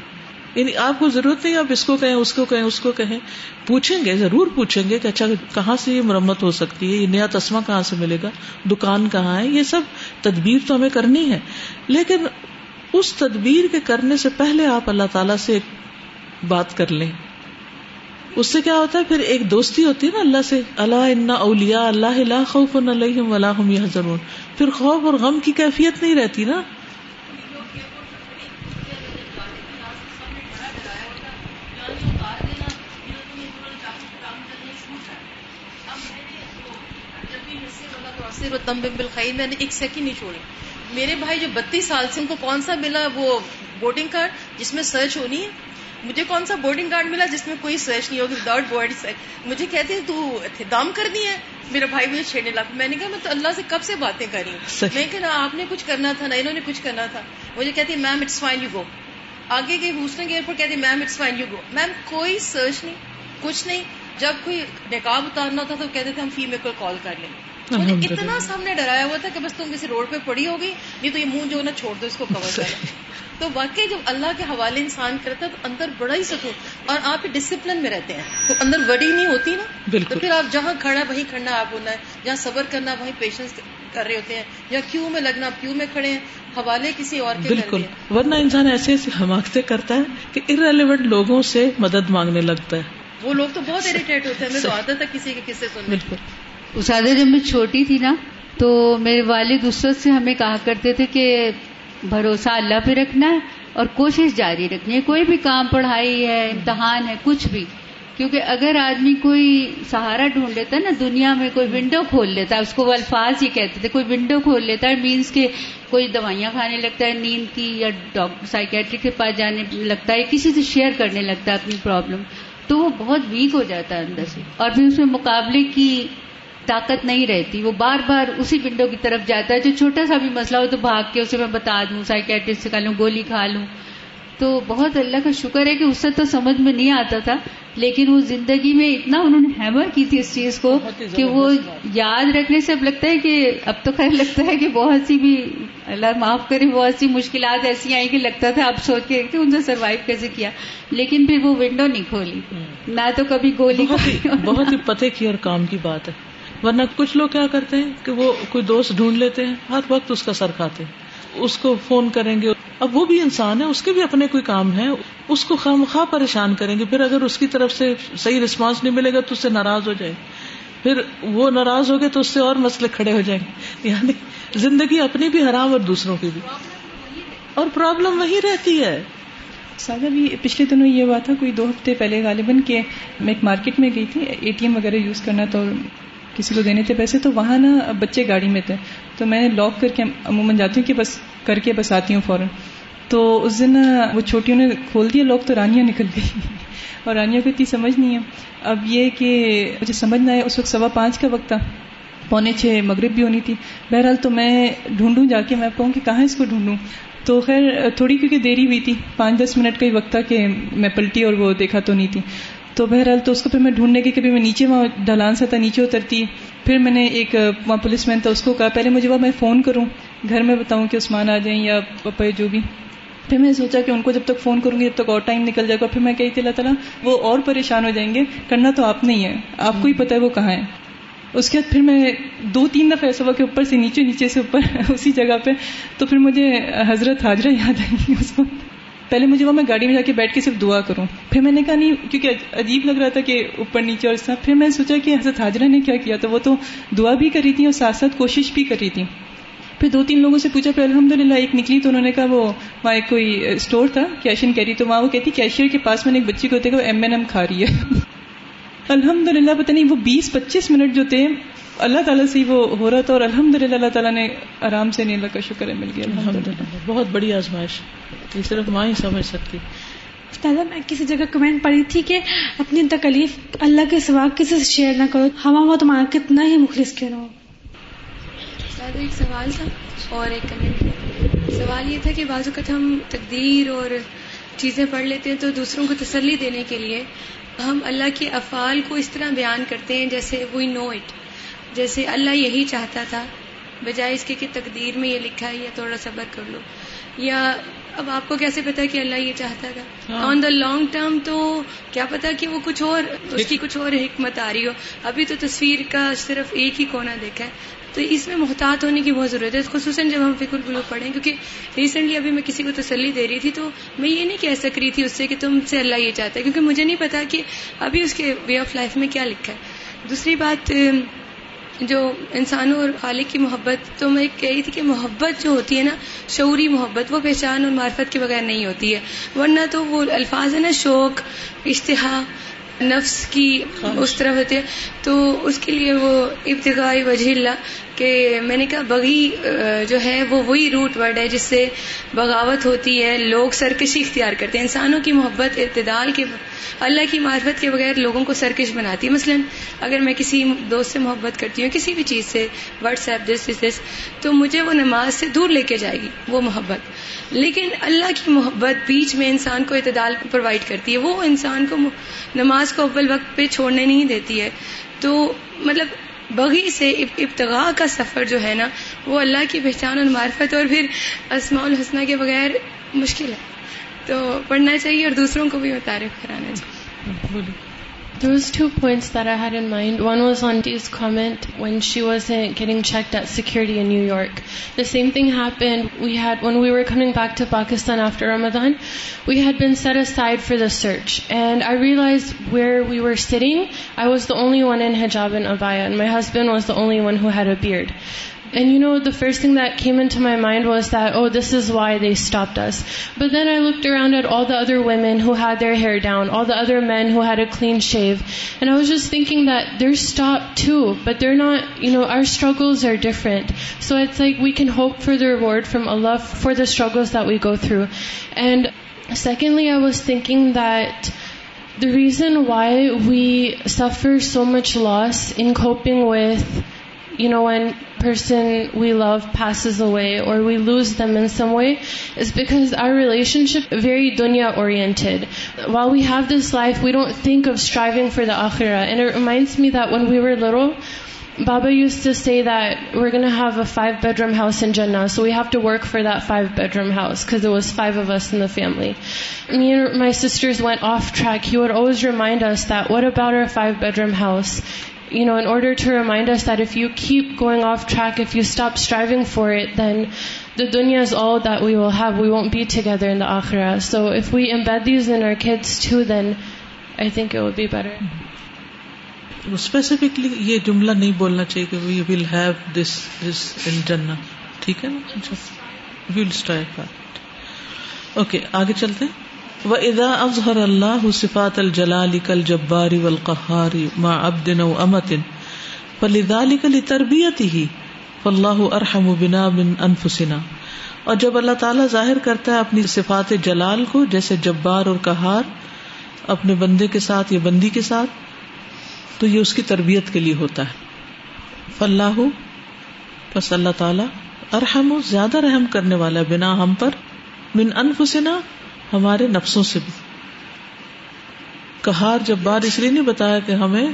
یعنی آپ کو ضرورت نہیں آپ اس کو کہیں اس کو کہیں اس کو کہیں پوچھیں گے ضرور پوچھیں گے کہ اچھا کہاں سے یہ مرمت ہو سکتی ہے یہ نیا تسمہ کہاں سے ملے گا دکان کہاں ہے یہ سب تدبیر تو ہمیں کرنی ہے لیکن اس تدبیر کے کرنے سے پہلے آپ اللہ تعالیٰ سے بات کر لیں اس سے کیا ہوتا ہے پھر ایک دوستی ہوتی ہے نا اللہ سے اللہ ان اولیا اللہ اللہ خوف پھر خوف اور غم کی کیفیت نہیں رہتی نا سیکنڈ نہیں چھوڑی میرے بھائی جو بتیس سال سے ان کو کون سا ملا وہ ووٹنگ کارڈ جس میں سرچ ہونی ہے مجھے کون سا بورڈنگ گارڈ ملا جس میں کوئی سرچ نہیں ہوگی وداؤٹ بورڈ مجھے کہتے ہیں تو دام کرنی ہے میرا بھائی مجھے چھیڑنے لگا میں نے کہا میں تو اللہ سے کب سے باتیں کر رہی ہوں میں لیکن آپ نے کچھ کرنا تھا نہ انہوں نے کچھ کرنا تھا مجھے کہتی ma'am it's fine you go آگے گئے کے گئے پر ma'am it's fine you go ma'am کوئی سرچ نہیں کچھ نہیں جب کوئی نکاب اتارنا تھا تو کہتے تھے ہم فی کو کال کر لیں گے اتنا سامنے ڈرایا ہوا تھا کہ بس تم کسی روڈ پہ پڑی ہوگی نہیں تو یہ منہ جو چھوڑ دو اس کو کور کر تو واقعی جب اللہ کے حوالے انسان کرتا ہے تو اندر بڑا ہی سکون اور آپ ڈسپلن میں رہتے ہیں تو اندر وڑی نہیں ہوتی نا بالکل جہاں کھڑا وہیں کھڑنا آپ ہونا ہے جہاں صبر کرنا وہیں پیشنس کر رہے ہوتے ہیں یا کیوں میں لگنا کیوں میں کھڑے ہیں حوالے کسی اور کے بالکل ورنہ انسان ایسے ایسے حماقتے کرتا ہے کہ ارریلیونٹ لوگوں سے مدد مانگنے لگتا ہے وہ لوگ تو بہت اریٹیٹ ہوتے ہیں میں تو آتا تھا کسی کے قصے سے بالکل اسادہ جب میں چھوٹی تھی نا تو میرے والد اس وقت سے ہمیں کہا کرتے تھے کہ بھروسہ اللہ پہ رکھنا ہے اور کوشش جاری رکھنی ہے کوئی بھی کام پڑھائی ہے امتحان ہے کچھ بھی کیونکہ اگر آدمی کوئی سہارا ڈھونڈ لیتا نا دنیا میں کوئی ونڈو کھول لیتا ہے اس کو وہ الفاظ یہ کہتے تھے کوئی ونڈو کھول لیتا ہے مینس کے کوئی دوائیاں کھانے لگتا ہے نیند کی یا ڈاکٹر سائکیٹرک کے پاس جانے لگتا ہے یا کسی سے شیئر کرنے لگتا ہے اپنی پرابلم تو وہ بہت ویک ہو جاتا ہے اندر سے اور پھر اس میں مقابلے کی طاقت نہیں رہتی وہ بار بار اسی ونڈو کی طرف جاتا ہے جو چھوٹا سا بھی مسئلہ ہو تو بھاگ کے اسے میں بتا دوں سائیکٹس سے کھا لوں گولی کھا لوں تو بہت اللہ کا شکر ہے کہ اس سے تو سمجھ میں نہیں آتا تھا لیکن وہ زندگی میں اتنا انہوں نے ہیمر کی تھی اس چیز کو کہ وہ یاد رکھنے سے اب لگتا ہے کہ اب تو خیر لگتا ہے کہ بہت سی بھی اللہ معاف کرے بہت سی مشکلات ایسی آئیں کہ لگتا تھا اب سوچ کے کہ ان سے سروائو کیسے کیا لیکن پھر وہ ونڈو نہیں کھولی نہ تو کبھی گولی بہت ہی پتے کی اور کام کی بات ہے ورنہ کچھ لوگ کیا کرتے ہیں کہ وہ کوئی دوست ڈھونڈ لیتے ہیں ہر وقت اس کا سر کھاتے ہیں اس کو فون کریں گے اب وہ بھی انسان ہے اس کے بھی اپنے کوئی کام ہے اس کو خام خواہ پریشان کریں گے پھر اگر اس کی طرف سے صحیح ریسپانس نہیں ملے گا تو اس سے ناراض ہو جائے پھر وہ ناراض ہوگے تو اس سے اور مسئلے کھڑے ہو جائیں گے یعنی زندگی اپنی بھی حرام اور دوسروں کی بھی اور پرابلم وہی رہتی ہے سادہ بھی پچھلے دنوں یہ ہوا تھا کوئی دو ہفتے پہلے غالباً کہ میں ایک مارکیٹ میں گئی تھی اے ٹی ایم وغیرہ یوز کرنا تو کسی کو دینے تھے پیسے تو وہاں نا بچے گاڑی میں تھے تو میں لاک کر کے عموماً جاتی ہوں کہ بس کر کے بس آتی ہوں فوراً تو اس دن وہ چھوٹیوں نے کھول دیا لوگ تو رانیاں نکل گئی اور رانیاں کو اتنی سمجھ نہیں ہے اب یہ کہ مجھے سمجھ نہ آیا اس وقت سوا پانچ کا وقت تھا پونے چھ مغرب بھی ہونی تھی بہرحال تو میں ڈھونڈوں جا کے میں کہوں کہ کہاں اس کو ڈھونڈوں تو خیر تھوڑی کیونکہ دیری ہوئی تھی پانچ دس منٹ کا ہی وقت تھا کہ میں پلٹی اور وہ دیکھا تو نہیں تھی تو بہرحال تو اس کو پھر میں ڈھونڈنے کے کبھی میں نیچے وہاں ڈھلان سے تھا نیچے اترتی پھر میں نے ایک وہاں پولیس مین تھا اس کو کہا پہلے مجھے میں فون کروں گھر میں بتاؤں کہ عثمان آ جائیں یا پپا جو بھی پھر میں سوچا کہ ان کو جب تک فون کروں گی جب تک اور ٹائم نکل جائے گا پھر میں کہی تھی اللہ تعالیٰ وہ اور پریشان ہو جائیں گے کرنا تو آپ نہیں ہے آپ کو ہی پتا ہے وہ کہاں ہے اس کے بعد پھر میں دو تین دفعہ ایسا ہوا کہ اوپر سے نیچے نیچے سے اوپر اسی جگہ پہ تو پھر مجھے حضرت حاضرہ یاد آئیں گی اس وقت پہلے مجھے وہ میں گاڑی میں جا کے بیٹھ کے صرف دعا کروں پھر میں نے کہا نہیں کیونکہ عجیب لگ رہا تھا کہ اوپر نیچے اور طرح پھر میں نے سوچا کہ حضرت حاجرہ نے کیا کیا تو وہ تو دعا بھی کری تھی اور ساتھ ساتھ کوشش بھی کری تھی پھر دو تین لوگوں سے پوچھا پھر الحمد للہ ایک نکلی تو انہوں نے کہا وہ وہاں ایک کوئی اسٹور تھا کیش اینڈ کیری تو وہاں وہ کہتی کیشیئر کے پاس میں نے ایک بچی کو وہ ایم این ایم کھا رہی ہے الحمد للہ پتہ نہیں وہ بیس پچیس منٹ جو تھے اللہ تعالیٰ سے وہ ہو رہا تھا اور الحمد للہ اللہ تعالیٰ نے آرام سے نہیں اللہ کا شکر ہے مل گیا الحمد للہ بہت بڑی آزمائش یہ صرف ماں ہی سمجھ سکتی میں کسی جگہ کمنٹ پڑھی تھی کہ اپنی تکلیف اللہ کے سوا کسی سے شیئر نہ کرو ہوا ہوا تمہارا کتنا ہی مخلص ایک سوال تھا اور ایک کمنٹ سوال یہ تھا کہ بعض اوقات ہم تقدیر اور چیزیں پڑھ لیتے ہیں تو دوسروں کو تسلی دینے کے لیے ہم اللہ کے افعال کو اس طرح بیان کرتے ہیں جیسے وی نو اٹ جیسے اللہ یہی چاہتا تھا بجائے اس کے کہ تقدیر میں یہ لکھا ہے یا تھوڑا صبر کر لو یا اب آپ کو کیسے پتا کہ اللہ یہ چاہتا تھا آن دا لانگ ٹرم تو کیا پتا کہ وہ کچھ اور اس کی کچھ اور حکمت آ رہی ہو ابھی تو تصویر کا صرف ایک ہی کونا دیکھا ہے تو اس میں محتاط ہونے کی بہت ضرورت ہے خصوصاً جب ہم فکر گلو پڑھیں کیونکہ ریسنٹلی ابھی میں کسی کو تسلی دے رہی تھی تو میں یہ نہیں کہہ سک رہی تھی اس سے کہ تم سے اللہ یہ چاہتا ہے کیونکہ مجھے نہیں پتا کہ ابھی اس کے وے آف لائف میں کیا لکھا ہے دوسری بات جو انسانوں اور خالق کی محبت تو میں کہہ رہی تھی کہ محبت جو ہوتی ہے نا شعوری محبت وہ پہچان اور معرفت کے بغیر نہیں ہوتی ہے ورنہ تو وہ الفاظ ہے نا شوق اشتہا نفس کی اس طرح ہوتی ہے تو اس کے لیے وہ ابتدائی وجہ اللہ کہ میں نے کہا بغی جو ہے وہ وہی روٹ ورڈ ہے جس سے بغاوت ہوتی ہے لوگ سرکشی اختیار کرتے ہیں انسانوں کی محبت اعتدال کے اللہ کی معرفت کے بغیر لوگوں کو سرکش بناتی ہے مثلاً اگر میں کسی دوست سے محبت کرتی ہوں کسی بھی چیز سے واٹس ایپ دس دس دس تو مجھے وہ نماز سے دور لے کے جائے گی وہ محبت لیکن اللہ کی محبت بیچ میں انسان کو اعتدال پرووائڈ کرتی ہے وہ انسان کو نماز کو اول وقت پہ چھوڑنے نہیں دیتی ہے تو مطلب بغی سے ابتغاء کا سفر جو ہے نا وہ اللہ کی پہچان اور معرفت اور پھر اسماء الحسنہ کے بغیر مشکل ہے تو پڑھنا چاہیے اور دوسروں کو بھی متعارف کرانا چاہیے There was 2 points that I had in mind. One was on Dee's comment when she wasn't getting checked at security in New York. The same thing happened. When we were coming back to Pakistan after Ramadan, we had been set aside for the search. And I realized where we were sitting, I was the only one in hijab and abaya, and my husband was the only one who had a beard. And the first thing that came into my mind was that, oh, this is why they stopped us. But then I looked around at all the other women who had their hair down, all the other men who had a clean shave. And I was just thinking that they're stopped too, but they're not, our struggles are different. So it's like we can hope for the reward from Allah for the struggles that we go through. And secondly, I was thinking that the reason why we suffer so much loss in coping with you know one person we love pieces away اور we lose them in way because are relationship very دنیا oriented وا we have this life we don't think striving for the آخرو بابا you see the Varun have a five bedroom house N جنا so you have to work for the five bedroom house cause Os five اوسن family my sisters one of track you over Os رائنڈ the what about a five bedroom house you know and order نہیں بولنا چاہیے آگے چلتے و ادا ازہر اللہ صفات الجلال کل جباری و ما امتن تربیت ہی و بنا بن انفسنا اور جب اللہ تعالیٰ ظاہر کرتا ہے اپنی صفات جلال کو جیسے جبار اور کہار اپنے بندے کے ساتھ یا بندی کے ساتھ تو یہ اس کی تربیت کے لیے ہوتا ہے فلاح بس اللہ تعالیٰ ارحم و زیادہ رحم کرنے والا بنا ہم پر بن انفسنا ہمارے نفسوں سے بھی کہار جب بار اس لیے نہیں بتایا کہ ہمیں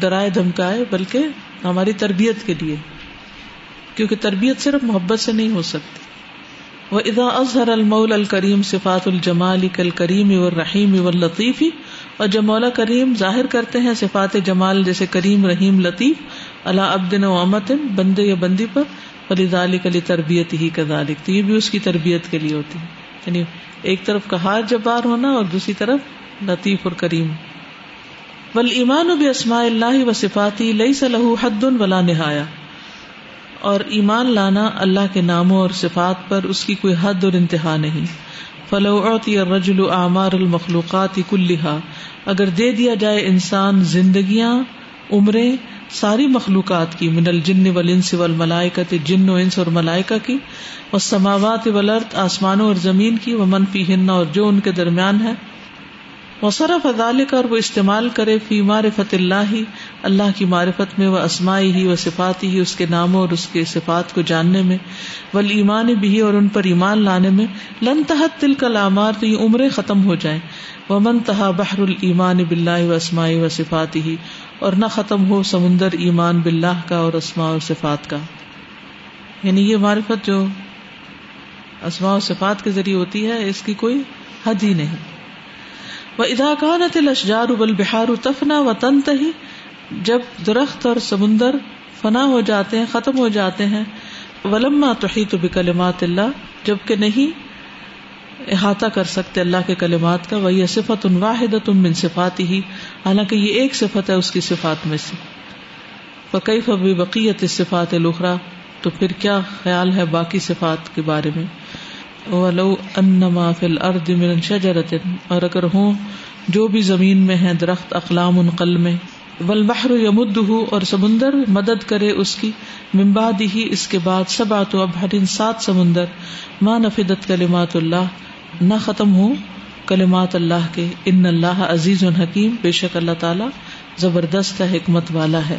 ڈرائے دھمکائے بلکہ ہماری تربیت کے لیے کیونکہ تربیت صرف محبت سے نہیں ہو سکتی وہ ادا اظہر المول ال کریم صفات الجمال کل کریم اور رحیم اور لطیفی اور جب مولا کریم ظاہر کرتے ہیں صفات جمال جیسے کریم رحیم لطیف اللہ ابدن و امتن بندے یا بندی پر فلی کلی تربیت ہی کا دا تو یہ بھی اس کی تربیت کے لیے ہوتی ہے یعنی ایک طرف کا ہاتھ جبار ہونا اور دوسری طرف لطیف اور کریم بل ایمان و اللہ و صفاتی لئی صلاح حد ولا نہایا اور ایمان لانا اللہ کے ناموں اور صفات پر اس کی کوئی حد اور انتہا نہیں فلوعت عورت رجل و المخلوقات کلحا اگر دے دیا جائے انسان زندگیاں عمریں ساری مخلوقات کی من الجن و والملائکت جن و انس اور ملائکہ کی سماوات آسمانوں اور زمین کی و منفی ہن جو ان کے درمیان ہے ذالک اور وہ استعمال کرے فی معرفت اللہ اللہ کی معرفت میں وہ اسماعی ہی و صفاتی اس کے ناموں اور اس کے صفات کو جاننے میں ول ایمان بھی اور ان پر ایمان لانے میں لن تحت تل کا لامار تو عمریں ختم ہو جائیں ومن تہا بحر المان بلّہ و اسماعی و صفاتی اور نہ ختم ہو سمندر ایمان بلّہ کا اور اسماء و صفات کا یعنی یہ معرفت جو اسماء و صفات کے ذریعے ہوتی ہے اس کی کوئی حد ہی نہیں وہ ادا الشجار نت الاش بہار تفنا و تنت ہی جب درخت اور سمندر فنا ہو جاتے ہیں ختم ہو جاتے ہیں ولما تو بکلمات تو جبکہ نہیں احاطہ کر سکتے اللہ کے کلمات کا وہی صفت ان واحد تم صفات ہی حالانکہ یہ ایک صفت ہے اس کی صفات میں سے فقی فبی بقیت صفات لخرا تو پھر کیا خیال ہے باقی صفات کے بارے میں شجرت اور اگر ہوں جو بھی زمین میں ہے درخت اقلام ان قل میں و یمد ہو اور سمندر مدد کرے اس کی ممباد ہی اس کے بعد سب آ تو اب سات سمندر ماں نفیدت کلیمات اللہ نہ ختم ہو کلیمات اللہ کے ان اللہ عزیز و حکیم بے شک اللہ تعالی زبردست حکمت والا ہے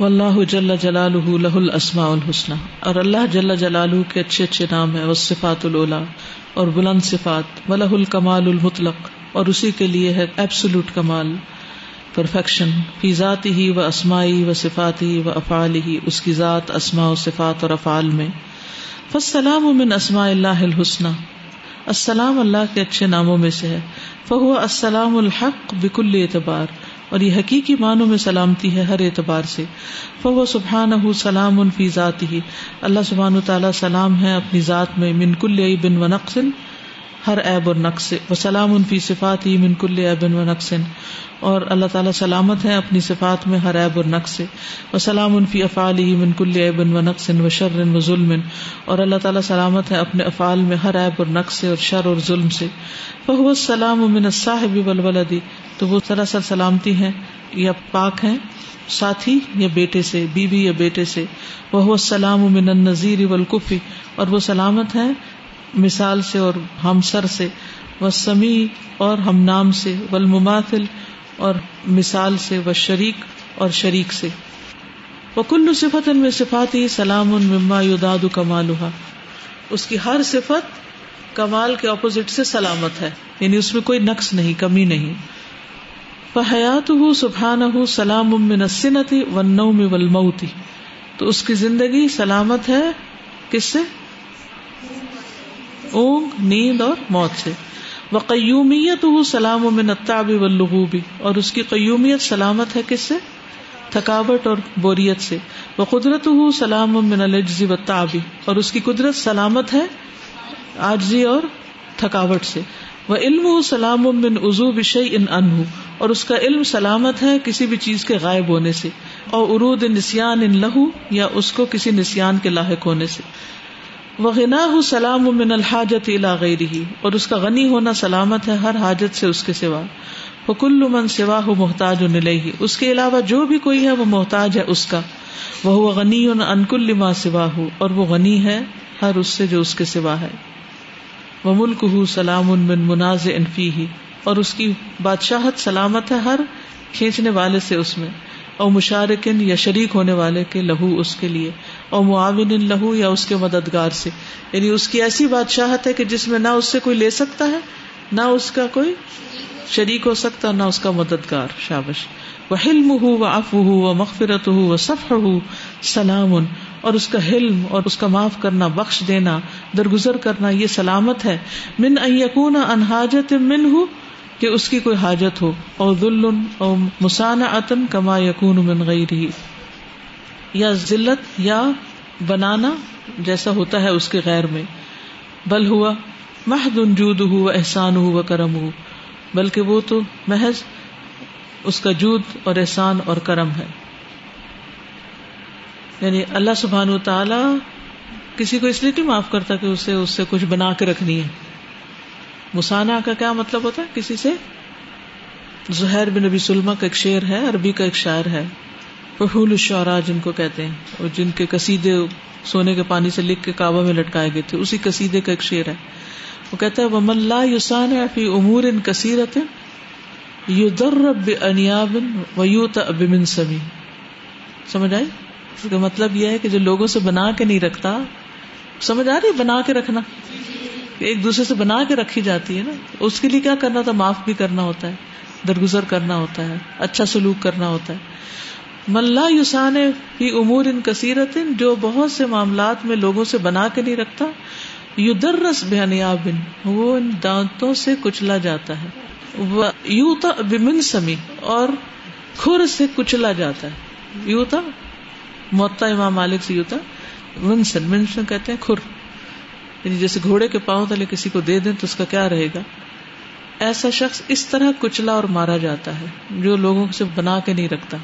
جل جلالہ لہ الاسماء الحسنہ اور اللہ جل جلالہ کے اچھے اچھے نام ہے والصفات الاولا اور بلند صفات و لہ الکمال المطلق اور اسی کے لیے ہے ایبسلوٹ کمال پرفیکشن فی ذاتی و اسماعی و صفاتی و افعال ہی اس کی ذات اسماء و صفات اور افعال میں فسلام و من اسماء اللہ الحسن السلام اللہ کے اچھے ناموں میں سے ہے فہو السلام الحق بک اعتبار اور یہ حقیقی معنوں میں سلامتی ہے ہر اعتبار سے فو سبحان سبحان سلام فی ذات ہی اللہ سبحان و تعالیٰ سلام ہے اپنی ذات میں من کل بن و نقصل ہر نقص سے وسلام سلام فی صفات ہی من کل عیب و نقص اور اللہ تعالیٰ سلامت ہے اپنی صفات میں ہر عیب نقص سے وہ سلام ہی من کل عیب و نقص و شر و ظلم اور اللہ تعالیٰ سلامت ہے اپنے افعال میں ہر عیب سے اور شر اور ظلم سے بہ و سلام و منصاحب الادی تو وہ سراسر سلامتی ہیں یا پاک ہیں ساتھی یا بیٹے سے بی بی یا بیٹے سے وہ سلام و من نذیر والکفی اور وہ سلامت ہیں مثال سے اور ہم سر سے و سمیع اور ہم نام سے ولماطل اور مثال سے و شریک اور شریک سے وہ کلو صفت ان میں صفاتی سلاما کمال اس کی ہر صفت کمال کے اپوزٹ سے سلامت ہے یعنی اس میں کوئی نقص نہیں کمی نہیں وہ حیات ہوں سبحان ہوں سلام امن سنتی ون تھی میں ولمؤ تھی تو اس کی زندگی سلامت ہے کس سے اونگ نیند اور موت سے وہ قیومیت ہوں سلام و لہو بھی اور اس کی قیومیت سلامت ہے کس سے تھکاوٹ اور بوریت سے وہ قدرت ہوں سلام و و من الجزی تابی اور اس کی قدرت سلامت ہے آجزی اور تھکاوٹ سے وہ علم ہوں سلام و من عزو بشی ان انہوں اور اس کا علم سلامت ہے کسی بھی چیز کے غائب ہونے سے اور ارود نسان ان لہو یا اس کو کسی نسان کے لاحق ہونے سے وہ غنا ہو سلام الحاجت کا غنی ہونا سلامت ہے ہر حاجت سے اس کے سوا وہ کل سوا ہو محتاج اس کے علاوہ جو بھی کوئی ہے وہ محتاج ہے اس کا وہ غنی انکل ما سوا ہو اور وہ غنی ہے ہر اس سے جو اس کے سوا ہے وہ ملک ہوں سلام من مناز ہی اور اس کی بادشاہت سلامت ہے ہر کھینچنے والے سے اس میں اور مشارکن یا شریک ہونے والے کے لہو اس کے لیے اور معاون ان لہو یا اس کے مددگار سے یعنی اس کی ایسی بادشاہت ہے کہ جس میں نہ اس سے کوئی لے سکتا ہے نہ اس کا کوئی شریک ہو سکتا نہ اس کا مددگار شابش وہ حلم ہو وہ ہو وہ مغفرت ہو و سفر ہو سلام اور اس کا حلم اور اس کا معاف کرنا بخش دینا درگزر کرنا یہ سلامت ہے من اکون انہاجت من ہوں کہ اس کی کوئی حاجت ہو اور ذل او مسانہ کما یقون یا ذلت یا بنانا جیسا ہوتا ہے اس کے غیر میں بل ہوا محد جود و احسان ہو و کرم ہو بلکہ وہ تو محض اس کا جود اور احسان اور کرم ہے یعنی اللہ سبحان و تعالی کسی کو اس لیے نہیں معاف کرتا کہ اسے اس سے کچھ بنا کے رکھنی ہے مسانا کا کیا مطلب ہوتا ہے کسی سے زہر بن نبی سلما کا ایک شعر ہے عربی کا ایک شاعر ہے فہول شعرا جن کو کہتے ہیں اور جن کے کسیدے سونے کے پانی سے لکھ کے کعبہ میں لٹکائے گئے تھے اسی کا ایک شعر ہے وہ کہتا ہے وم اللہ یوسان فی امور ان کثیرت ویوت اب من سبھی سمجھ آئی اس کا مطلب یہ ہے کہ جو لوگوں سے بنا کے نہیں رکھتا سمجھ آ رہی بنا کے رکھنا ایک دوسرے سے بنا کے رکھی جاتی ہے نا اس کے لیے کیا کرنا معاف بھی کرنا ہوتا ہے درگزر کرنا ہوتا ہے اچھا سلوک کرنا ہوتا ہے ملا یوسان مل امور ان کثیرت جو بہت سے معاملات میں لوگوں سے بنا کے نہیں رکھتا یو در رس وہ ان دانتوں سے کچلا جاتا ہے یو تا بمن سمی اور کھر سے کچلا جاتا ہے یو تا موتا امام مالک سے یوتا منسن منسن کہتے ہیں کھر یعنی جیسے گھوڑے کے پاؤں تلے کسی کو دے دیں تو اس کا کیا رہے گا ایسا شخص اس طرح کچلا اور مارا جاتا ہے جو لوگوں سے بنا کے نہیں رکھتا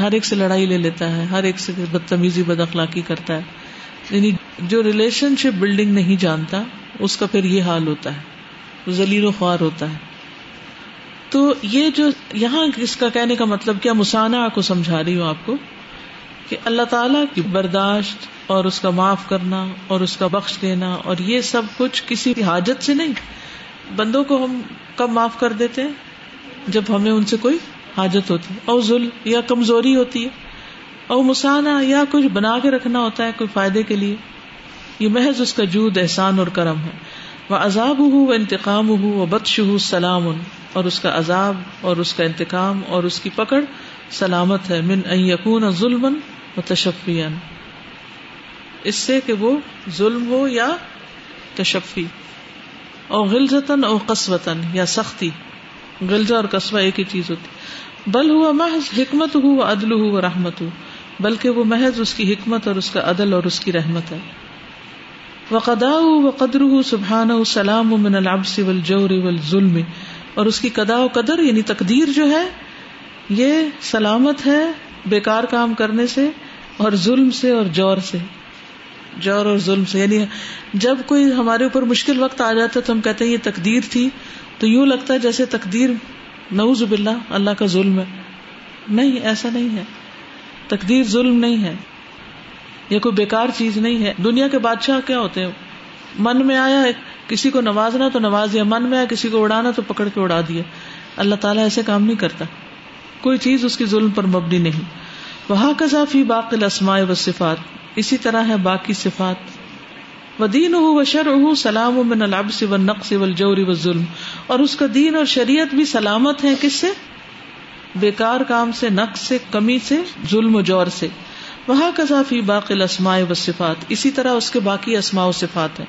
ہر ایک سے لڑائی لے لیتا ہے ہر ایک سے بدتمیزی بد اخلاقی کرتا ہے یعنی جو ریلیشن شپ بلڈنگ نہیں جانتا اس کا پھر یہ حال ہوتا ہے ذلیل و خوار ہوتا ہے تو یہ جو یہاں اس کا کہنے کا مطلب کیا مسانہ کو سمجھا رہی ہوں آپ کو کہ اللہ تعالی کی برداشت اور اس کا معاف کرنا اور اس کا بخش دینا اور یہ سب کچھ کسی حاجت سے نہیں بندوں کو ہم کب معاف کر دیتے ہیں جب ہمیں ان سے کوئی حاجت ہوتی ہے او ظلم یا کمزوری ہوتی ہے او مسانہ یا کچھ بنا کے رکھنا ہوتا ہے کوئی فائدے کے لیے یہ محض اس کا جود احسان اور کرم ہے وہ عذاب ہو وہ انتقام ہو وہ بدش ہو سلام ان اور اس کا عذاب اور اس کا انتقام اور اس کی پکڑ سلامت ہے من یقون ظلم و تشفین اس سے کہ وہ ظلم ہو یا تشفی اور غلزتاً قسوتا یا سختی غلزہ اور قصبہ ایک ہی چیز ہوتی بل ہوا محض حکمت و عدل و رحمت ہو بلکہ وہ محض اس کی حکمت اور اس کا عدل اور اس کی رحمت ہے وقدا قدا و قدر ہُ سبحان و سلام و العبس و الجور و ظلم اور اس کی قدا و قدر یعنی تقدیر جو ہے یہ سلامت ہے بیکار کام کرنے سے اور ظلم سے اور جور سے جور اور ظلم سے یعنی جب کوئی ہمارے اوپر مشکل وقت آ جاتا ہے تو ہم کہتے ہیں یہ تقدیر تھی تو یوں لگتا ہے جیسے تقدیر نعوذ باللہ اللہ کا ظلم ہے نہیں ایسا نہیں ہے تقدیر ظلم نہیں ہے یہ کوئی بےکار چیز نہیں ہے دنیا کے بادشاہ کیا ہوتے ہیں من میں آیا کسی کو نوازنا تو نواز دیا من میں آیا کسی کو اڑانا تو پکڑ کے اڑا دیا اللہ تعالیٰ ایسے کام نہیں کرتا کوئی چیز اس کی ظلم پر مبنی نہیں وہاں کا ذافی باقل اسماع و صفات اسی طرح ہے باقی صفات و دین و شر سلام و من نقص و الجوری و ظلم اور اس کا دین اور شریعت بھی سلامت ہے کس سے بیکار کام سے نقص سے کمی سے ظلم و جور سے وہاں کا باقی باق و صفات اسی طرح اس کے باقی اسماع و صفات ہیں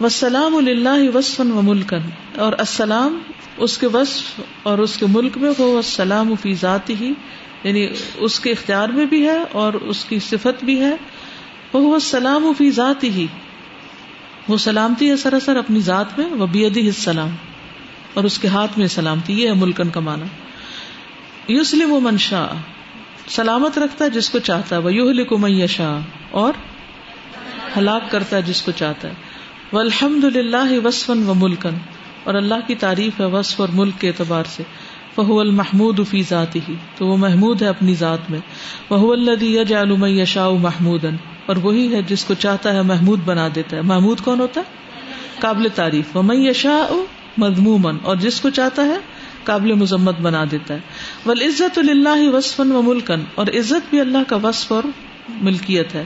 وسلام اللہ وصف و ملکن اور السلام اس کے وصف اور اس کے ملک میں وہ سلام و فی ذاتی یعنی اس کے اختیار میں بھی ہے اور اس کی صفت بھی ہے وہ سلام و ذات ذاتی وہ سلامتی ہے سراسر اپنی ذات میں وہ سلام اور اس کے ہاتھ میں سلامتی یہ ہے ملکن کا معنی یو و منشا سلامت رکھتا ہے جس کو چاہتا ہے وہ یوہلکم میشا اور ہلاک کرتا ہے جس کو چاہتا ہے وہ الحمد للہ وسفن و ملکن اور اللہ کی تعریف ہے وصف اور ملک کے اعتبار سے بہ المحمود فی ذات ہی تو وہ محمود ہے، اپنی ذات میں وہ الدی اللہ جا یشاء محمود اور وہی ہے جس کو چاہتا ہے محمود بنا دیتا ہے محمود کون ہوتا ہے، قابل تعریف و میں یشا مضمومن اور جس کو چاہتا ہے، قابل مذمت بنا دیتا ہے عزت اللہ وسفن و ملکن اور عزت بھی اللہ کا وصف اور ملکیت ہے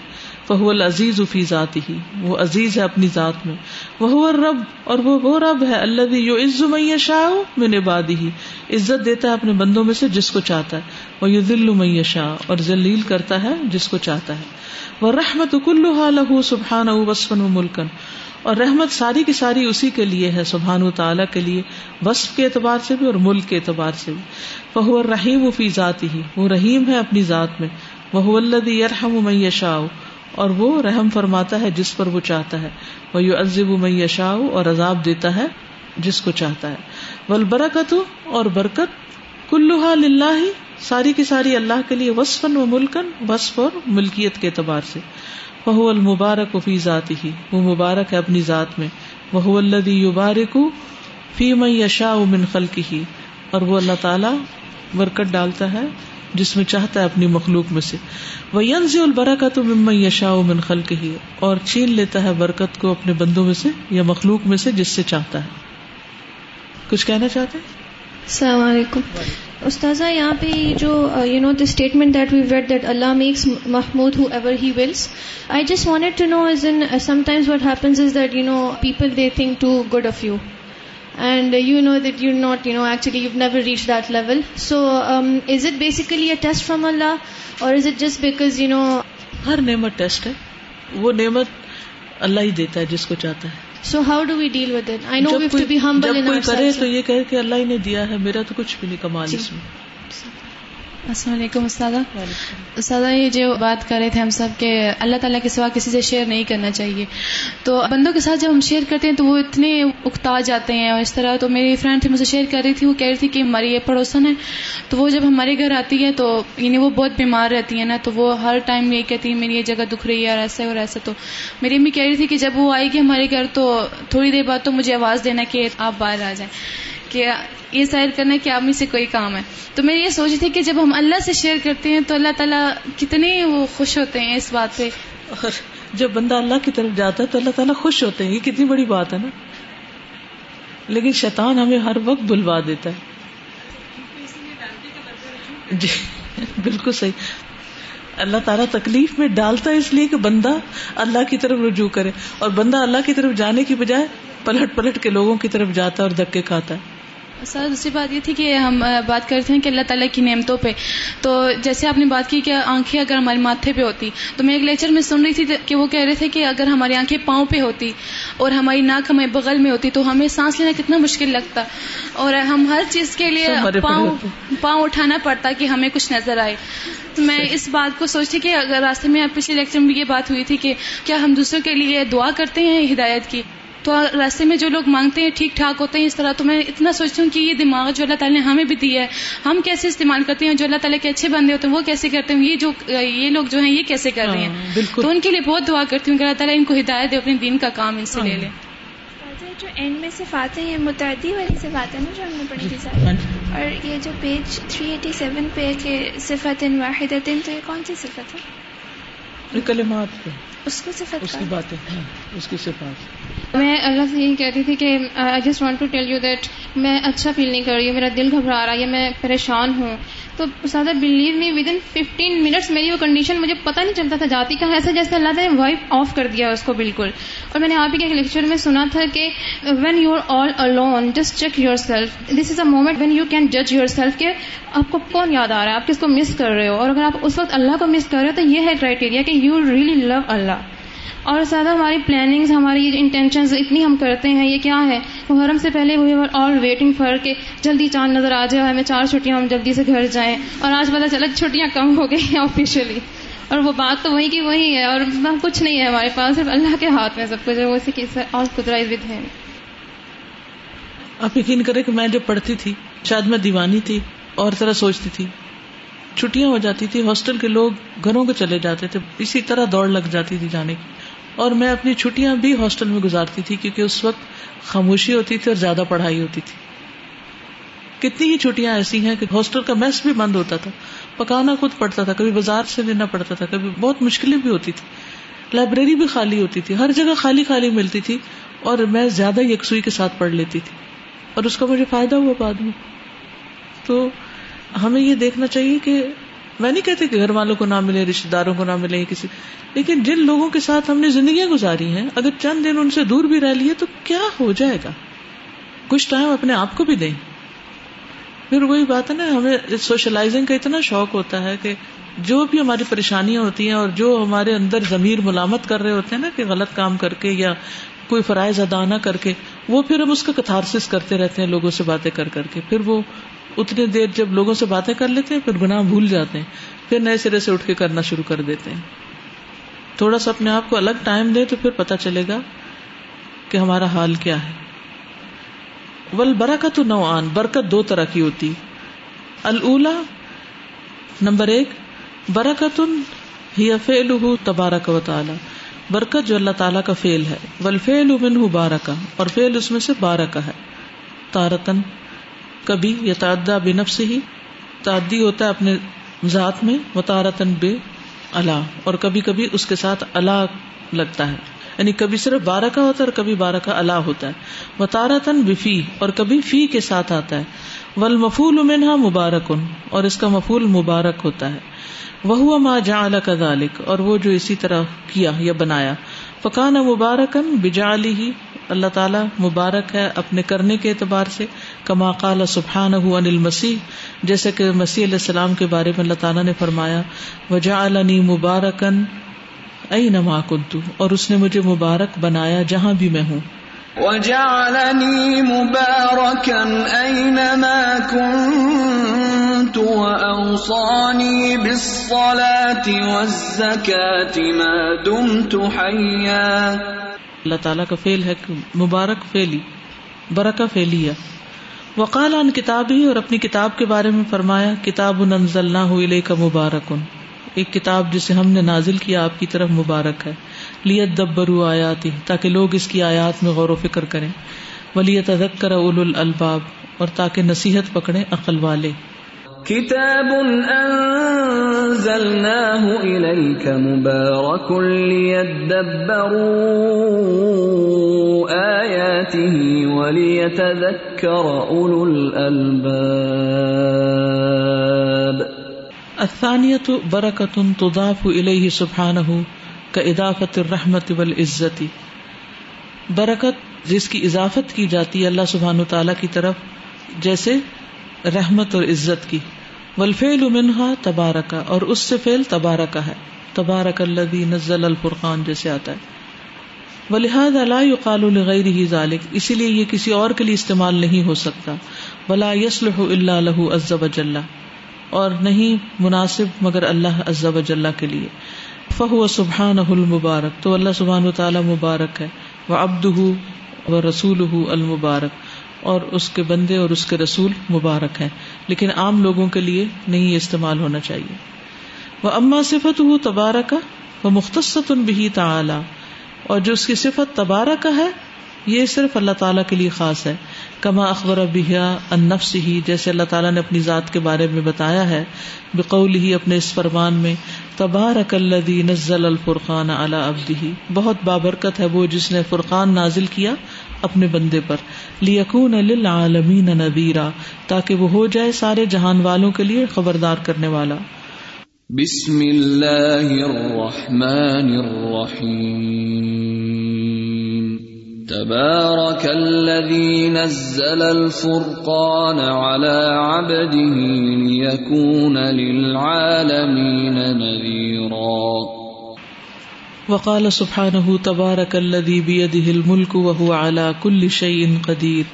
فہو العزیز فی ذات ہی وہ عزیز ہے، اپنی ذات میں وہ رب اور وہ وہ رب ہے اللہ یو عز میں شاہ میں نبادی ہی، عزت دیتا ہے اپنے بندوں میں سے جس کو چاہتا ہے وہ یو دل اور ذلیل کرتا ہے، جس کو چاہتا ہے وہ رحمت کلو سبحان او وسفن و ملکن اور رحمت ساری کی ساری اسی کے لیے ہے سبحان و تعالیٰ کے لیے وصف کے اعتبار سے بھی اور ملک کے اعتبار سے بھی رحیم و فی ذات ہی وہ رحیم ہے، اپنی ذات میں وہ اللہ یرحم و میشا اور وہ رحم فرماتا ہے جس پر وہ چاہتا ہے وہ یو عزب و مئی اور عذاب دیتا ہے جس کو چاہتا ہے ولبرکت اور برکت کلوہا للہ ساری کی ساری اللہ کے لیے وسفن و ملکن وصف اور ملکیت کے اعتبار سے وہ المبارک و فی ذاتی ہی وہ مبارک ہے اپنی ذات میں وہ اللہ یبارک فی مئی اشا من خلقی ہی اور وہ اللہ تعالی برکت ڈالتا ہے جس میں چاہتا ہے اپنی مخلوق میں سے وہ ینز البرکت مما یشا من خلق ہی اور چھین لیتا ہے برکت کو اپنے بندوں میں سے یا مخلوق میں سے جس سے چاہتا ہے کچھ کہنا چاہتے ہیں السلام علیکم استاذہ یہاں پہ جو you know the statement that we wait that Allah makes Mahmood whoever he wills I just want to know is in some times what happens is that you know people they think too good of you and you know that you not you know actually you never reach that level so is it basically a test from Allah or is it just because you know ہر نعمت test ہے وہ نعمت اللہ ہی دیتا ہے جس کو چاہتا ہے so how do we deal with it I know to be کرے تو یہ کہ اللہ ہی نے دیا ہے میرا تو کچھ بھی نہیں کمال جی۔ اس میں السلام علیکم استاد استاد یہ جو بات کر رہے تھے ہم سب کہ اللہ تعالیٰ کے سوا کسی سے شیئر نہیں کرنا چاہیے تو بندوں کے ساتھ جب ہم شیئر کرتے ہیں تو وہ اتنے اکتا جاتے ہیں اور اس طرح تو میری فرینڈ تھی مجھے شیئر کر رہی تھی وہ کہہ رہی تھی کہ ہماری یہ پڑوسن ہے تو وہ جب ہمارے گھر آتی ہے تو یعنی وہ بہت بیمار رہتی ہے نا تو وہ ہر ٹائم یہ کہتی ہے میری یہ جگہ دکھ رہی ہے اور ایسا اور ایسا تو میری امی کہہ رہی تھی کہ جب وہ آئے گی ہمارے گھر تو تھوڑی دیر بعد تو مجھے آواز دینا کہ آپ باہر آ جائیں کہ یہ ظاہر کرنا کہ آدمی سے کوئی کام ہے تو میں یہ سوچی تھی کہ جب ہم اللہ سے شیئر کرتے ہیں تو اللہ تعالیٰ کتنے وہ خوش ہوتے ہیں اس بات پہ اور جب بندہ اللہ کی طرف جاتا ہے تو اللہ تعالیٰ خوش ہوتے ہیں یہ کتنی بڑی بات ہے نا لیکن شیطان ہمیں ہر وقت بلوا دیتا ہے جی بالکل صحیح اللہ تعالیٰ تکلیف میں ڈالتا ہے اس لیے کہ بندہ اللہ کی طرف رجوع کرے اور بندہ اللہ کی طرف جانے کی بجائے پلٹ پلٹ کے لوگوں کی طرف جاتا ہے اور دھکے کھاتا ہے سر دوسری بات یہ تھی کہ ہم بات کرتے ہیں کہ اللہ تعالیٰ کی نعمتوں پہ تو جیسے آپ نے بات کی کہ آنکھیں اگر ہمارے ماتھے پہ ہوتی تو میں ایک لیکچر میں سن رہی تھی کہ وہ کہہ رہے تھے کہ اگر ہماری آنکھیں پاؤں پہ ہوتی اور ہماری ناک ہمیں بغل میں ہوتی تو ہمیں سانس لینا کتنا مشکل لگتا اور ہم ہر چیز کے لیے پاؤں پاؤں اٹھانا پڑتا کہ ہمیں کچھ نظر آئے تو میں اس بات کو سوچتی کہ اگر راستے میں پچھلے لیکچر میں یہ بات ہوئی تھی کہ کیا ہم دوسروں کے لیے دعا کرتے ہیں ہدایت کی تو راستے میں جو لوگ مانگتے ہیں ٹھیک ٹھاک ہوتے ہیں اس طرح تو میں اتنا سوچتی ہوں کہ یہ دماغ جو اللہ تعالیٰ نے ہمیں بھی دیا ہے ہم کیسے استعمال کرتے ہیں جو اللہ تعالیٰ کے اچھے بندے ہوتے ہیں وہ کیسے کرتے ہیں یہ جو یہ لوگ جو ہیں یہ کیسے کر رہے ہیں ہاں، تو ان کے لیے بہت دعا کرتی ہوں کہ اللہ تعالیٰ ان کو ہدایت دے اپنے دین کا کام ان سے لے لیں ہاں۔ جو اینڈ میں صفاتیں متعدد جی، ہاں جی۔ اور یہ جو پیج تھری ایٹی سیون پہ کون سی صفت ہے اس کی ہاں، کی صفات میں اللہ سے یہی کہتی تھی کہ I just want to tell you that میں اچھا فیل نہیں کر رہی ہوں میرا دل گھبرا رہا ہے میں پریشان ہوں تو سادہ believe me within fifteen minutes میری وہ کنڈیشن مجھے پتہ نہیں چلتا تھا جاتی کہاں ایسا جیسے اللہ نے وائپ آف کر دیا اس کو بالکل اور میں نے آپ ہی کے ایک لیکچر میں سنا تھا کہ when you are all alone just check yourself this is a moment when you can جج یور سیلف کہ آپ کو کون یاد آ رہا ہے آپ کس کو مس کر رہے ہو اور اگر آپ اس وقت اللہ کو مس کر رہے ہو تو یہ ہے کرائیٹیریا کہ یو ریلی لو اللہ اور زیادہ ہماری پلاننگ ہماری انٹینشن اتنی ہم کرتے ہیں یہ کیا ہے سے پہلے آل ویٹنگ جلدی چاند نظر آ جائے ہمیں چار چھٹیاں ہم جلدی سے گھر جائیں اور آج پتہ چلے چھٹیاں کم ہو گئی ہیں اور وہ بات تو وہی کی وہی ہے اور کچھ نہیں ہے ہمارے پاس صرف اللہ کے ہاتھ میں سب کچھ اور قدرا ود ہے آپ یقین کریں کہ میں جب پڑھتی تھی شاید میں دیوانی تھی اور طرح سوچتی تھی چھٹیاں ہو جاتی تھی ہاسٹل کے لوگ گھروں کے چلے جاتے تھے اسی طرح دوڑ لگ جاتی تھی جانے کی اور میں اپنی چھٹیاں بھی ہاسٹل میں گزارتی تھی کیونکہ اس وقت خاموشی ہوتی تھی اور زیادہ پڑھائی ہوتی تھی کتنی ہی چھٹیاں ایسی ہیں کہ ہاسٹل کا میس بھی بند ہوتا تھا پکانا خود پڑتا تھا کبھی بازار سے لینا پڑتا تھا کبھی بہت مشکلیں بھی ہوتی تھی لائبریری بھی خالی ہوتی تھی ہر جگہ خالی خالی ملتی تھی اور میں زیادہ یکسوئی کے ساتھ پڑھ لیتی تھی اور اس کا مجھے فائدہ ہوا بعد میں تو ہمیں یہ دیکھنا چاہیے کہ میں نہیں کہتے گھر والوں کو نہ ملے رشتے داروں کو نہ ملے کسی لیکن جن لوگوں کے ساتھ ہم نے زندگیاں گزاری ہیں اگر چند دن ان سے دور بھی رہ لیے تو کیا ہو جائے گا کچھ ٹائم اپنے آپ کو بھی دیں پھر وہی بات ہے نا ہمیں سوشلائزنگ کا اتنا شوق ہوتا ہے کہ جو بھی ہماری پریشانیاں ہوتی ہیں اور جو ہمارے اندر ضمیر ملامت کر رہے ہوتے ہیں نا کہ غلط کام کر کے یا کوئی فرائض ادا نہ کر کے وہ پھر ہم اس کا کتھارس کرتے رہتے ہیں لوگوں سے باتیں کر کر کے پھر وہ اتنی دیر جب لوگوں سے باتیں کر لیتے ہیں پھر گناہ بھول جاتے ہیں پھر نئے سرے سے اٹھ کے کرنا شروع کر دیتے ہیں تھوڑا سا اپنے آپ کو الگ ٹائم دے تو پھر پتا چلے گا کہ ہمارا حال کیا ہے ول برکت دو طرح کی ہوتی اللہ نمبر ایک برکت برکت جو اللہ تعالیٰ کا فیل ہے بارہ کا اور فیل اس میں سے بارہ کا ہے تارتن کبھی تعدا بینب سے ہی تعدی ہوتا ہے اپنے ذات میں متارتن بے اللہ اور کبھی کبھی اس کے ساتھ اللہ لگتا ہے یعنی کبھی صرف بارہ کا ہوتا ہے اور کبھی بارہ کا اللہ ہوتا ہے متارتن بفی اور کبھی فی کے ساتھ آتا ہے ول مفول امنہ ان اور اس کا مفول مبارک ہوتا ہے وہ ما جا کا ذالک اور وہ جو اسی طرح کیا یا بنایا پکانا مبارکن بجالی ہی اللہ تعالیٰ مبارک ہے اپنے کرنے کے اعتبار سے کما کال سبحان جیسے کہ مسیح علیہ السلام کے بارے میں اللہ تعالیٰ نے فرمایا وجا علنی مبارکن ائی نما اور اس نے مجھے مبارک بنایا جہاں بھی میں ہوں ما دمت مبارکن اللہ تعالیٰ کا فیل ہے مبارک فیلی برکہ ان کتاب ہی اور اپنی کتاب کے بارے میں فرمایا کتاب نہ ہو لے کا ان ایک کتاب جسے ہم نے نازل کیا آپ کی طرف مبارک ہے لیت دب برو آیات ہی تاکہ لوگ اس کی آیات میں غور و فکر کریں ولیت ادک کر اول الباب اور تاکہ نصیحت پکڑے عقل والے کتاب انزلناه الیک مبارک لیدبروا آیاته ولیتذکر اولو الالباب الثانیت برکت تضاف الیه سبحانه کا اضافت الرحمت والعزت برکت جس کی اضافت کی جاتی ہے اللہ سبحانہ تعالیٰ کی طرف جیسے رحمت اور عزت کی ولفمن تبارکا اور اس سے فیل تبارکا ہے تبارک اللہ الفرقان جیسے آتا ہے وحد اللہ ذالق اسی لیے یہ کسی اور کے لیے استعمال نہیں ہو سکتا بلا یسل اللہ جل اور نہیں مناسب مگر اللہ عز جلح کے لیے فہو و سبحان المبارک تو اللہ سبحان و تعالیٰ مبارک ہے و ابد ہو و رسول ہُو المبارک اور اس کے بندے اور اس کے رسول مبارک ہیں لیکن عام لوگوں کے لیے نہیں استعمال ہونا چاہیے وہ اما صفت ہو تبارہ کا وہ مختص ان بھی تعلی اور جو اس کی صفت تبارہ کا ہے یہ صرف اللہ تعالیٰ کے لیے خاص ہے کما اخبر بیہ النفس ہی جیسے اللہ تعالیٰ نے اپنی ذات کے بارے میں بتایا ہے بقول ہی اپنے اس فرمان میں تبار اکلدی نزل الفرقان علی ابدی بہت بابرکت ہے وہ جس نے فرقان نازل کیا اپنے بندے پر لیکون للعالمین ویرا تاکہ وہ ہو جائے سارے جہان والوں کے لیے خبردار کرنے والا بسم اللہ الرحمن الرحیم تبارك الذي نزل الفرقان على عبده ليكون للعالمين مین وقال سبحانه تبارک الذي بيده الملك وهو على كل شيء قدير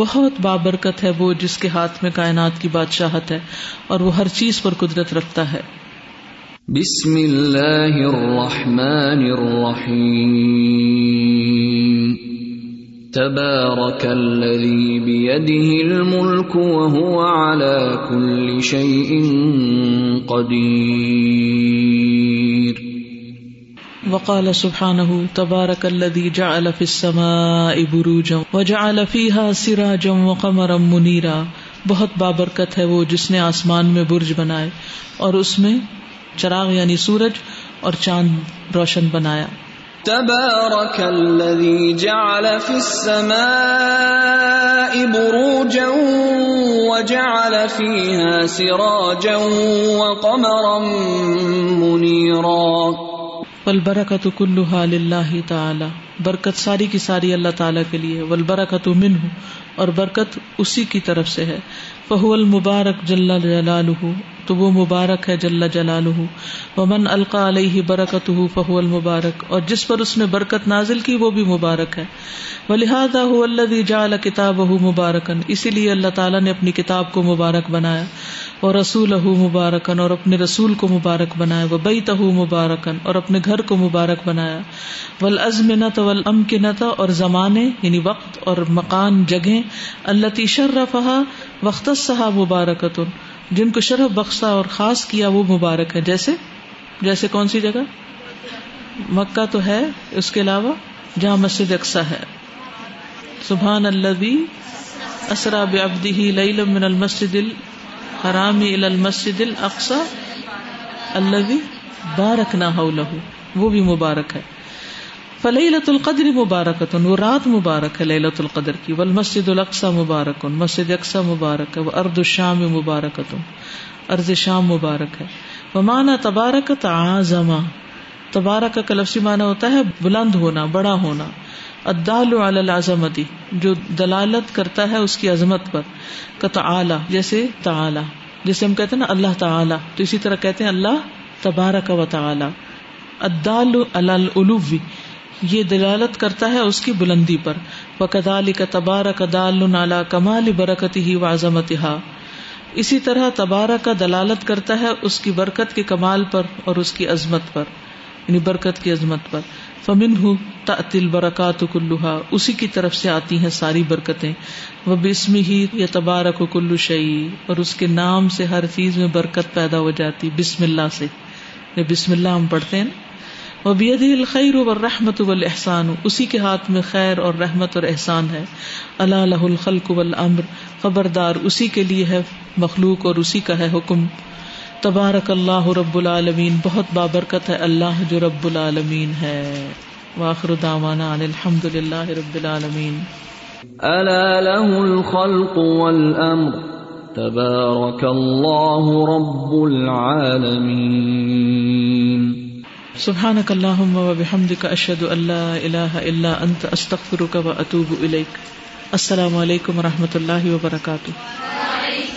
بہت بابرکت ہے وہ جس کے ہاتھ میں کائنات کی بادشاہت ہے اور وہ ہر چیز پر قدرت رکھتا ہے بسم اللہ الرحمن الرحیم تبارک الذي بيده الملك وهو على كل شيء قدير وقال سبحانه تبارك الذي جعل في السماء بروجا وجعل فيها سراجا وقمرا منيرا بہت بابرکت ہے وہ جس نے آسمان میں برج بنائے اور اس میں چراغ یعنی سورج اور چاند روشن بنایا تبارك الذي جعل في السماء بروجا وجعل فيها سراجا وقمرا منيرا البرہ کلها للہ تعالی اللہ تعالیٰ برکت ساری کی ساری اللہ تعالیٰ کے لیے والبرکت کا من ہوں اور برکت اسی کی طرف سے ہے فہو المبارک تو وہ مبارک ہے جل جلال ومن القا علیہ برکت ہُو فہو المبارک اور جس پر اس نے برکت نازل کی وہ بھی مبارک ہے و لحاظ کتاب مبارکن اسی لیے اللہ تعالیٰ نے اپنی کتاب کو مبارک بنایا اور رسول مبارکن اور اپنے رسول کو مبارک بنایا وہ بئی تہ مبارکن اور اپنے گھر کو مبارک بنایا ول ازم نہ تل ام نہ اور زمانے یعنی وقت اور مکان جگہ اللہ تشرہ پہا وقت صحاب مبارکت جن کو شرح بخشا اور خاص کیا وہ مبارک ہے جیسے جیسے کون سی جگہ مکہ تو ہے اس کے علاوہ جہاں مسجد اقسا ہے سبحان اللہ اسرا بی لم المسدل حرام الامسد اللہ بارکنا ہو لہو وہ بھی مبارک ہے فلح لت القدر مبارک وہ رات مبارک ہے القدر کی ول مسجد الاقسا مبارک مسجد اقسا مبارک ہے وہ ارد الشام مبارک ہے مانا تبارک تبارک کا معنی ہوتا ہے بلند ہونا بڑا ہونا ادال العظمتی جو دلالت کرتا ہے اس کی عظمت پر کَلہ جیسے تا جیسے ہم کہتے ہیں نا اللہ تعالیٰ تو اسی طرح کہتے ہیں اللہ تبارک و تعالی العلوی یہ دلالت کرتا ہے اس کی بلندی پر وہ کدال کا تبارہ کا نالا کمال برکت ہی وزمت اسی طرح تبارہ کا دلالت کرتا ہے اس کی برکت کے کمال پر اور اس کی عظمت پر یعنی برکت کی عظمت پر فمن ہُو تعطل تل برکات اسی کی طرف سے آتی ہیں ساری برکتیں وہ بسم ہی یا تبارک کلو شعی اور اس کے نام سے ہر چیز میں برکت پیدا ہو جاتی بسم اللہ سے بسم اللہ ہم پڑھتے ہیں نا اب عدی الخیر رحمۃول احسان اسی کے ہاتھ میں خیر اور رحمت اور احسان ہے اللہ لہ الخل والامر امر خبردار اسی کے لیے ہے مخلوق اور اسی کا ہے حکم تبارک اللہ رب العالمین بہت بابرکت ہے اللہ جو رب العالمین ہے رب العالمین اللہ الخل اللہ رب العالمین سبحانك اللهم وبحمدك لا السلام علیکم و رحمۃ اللہ وبرکاتہ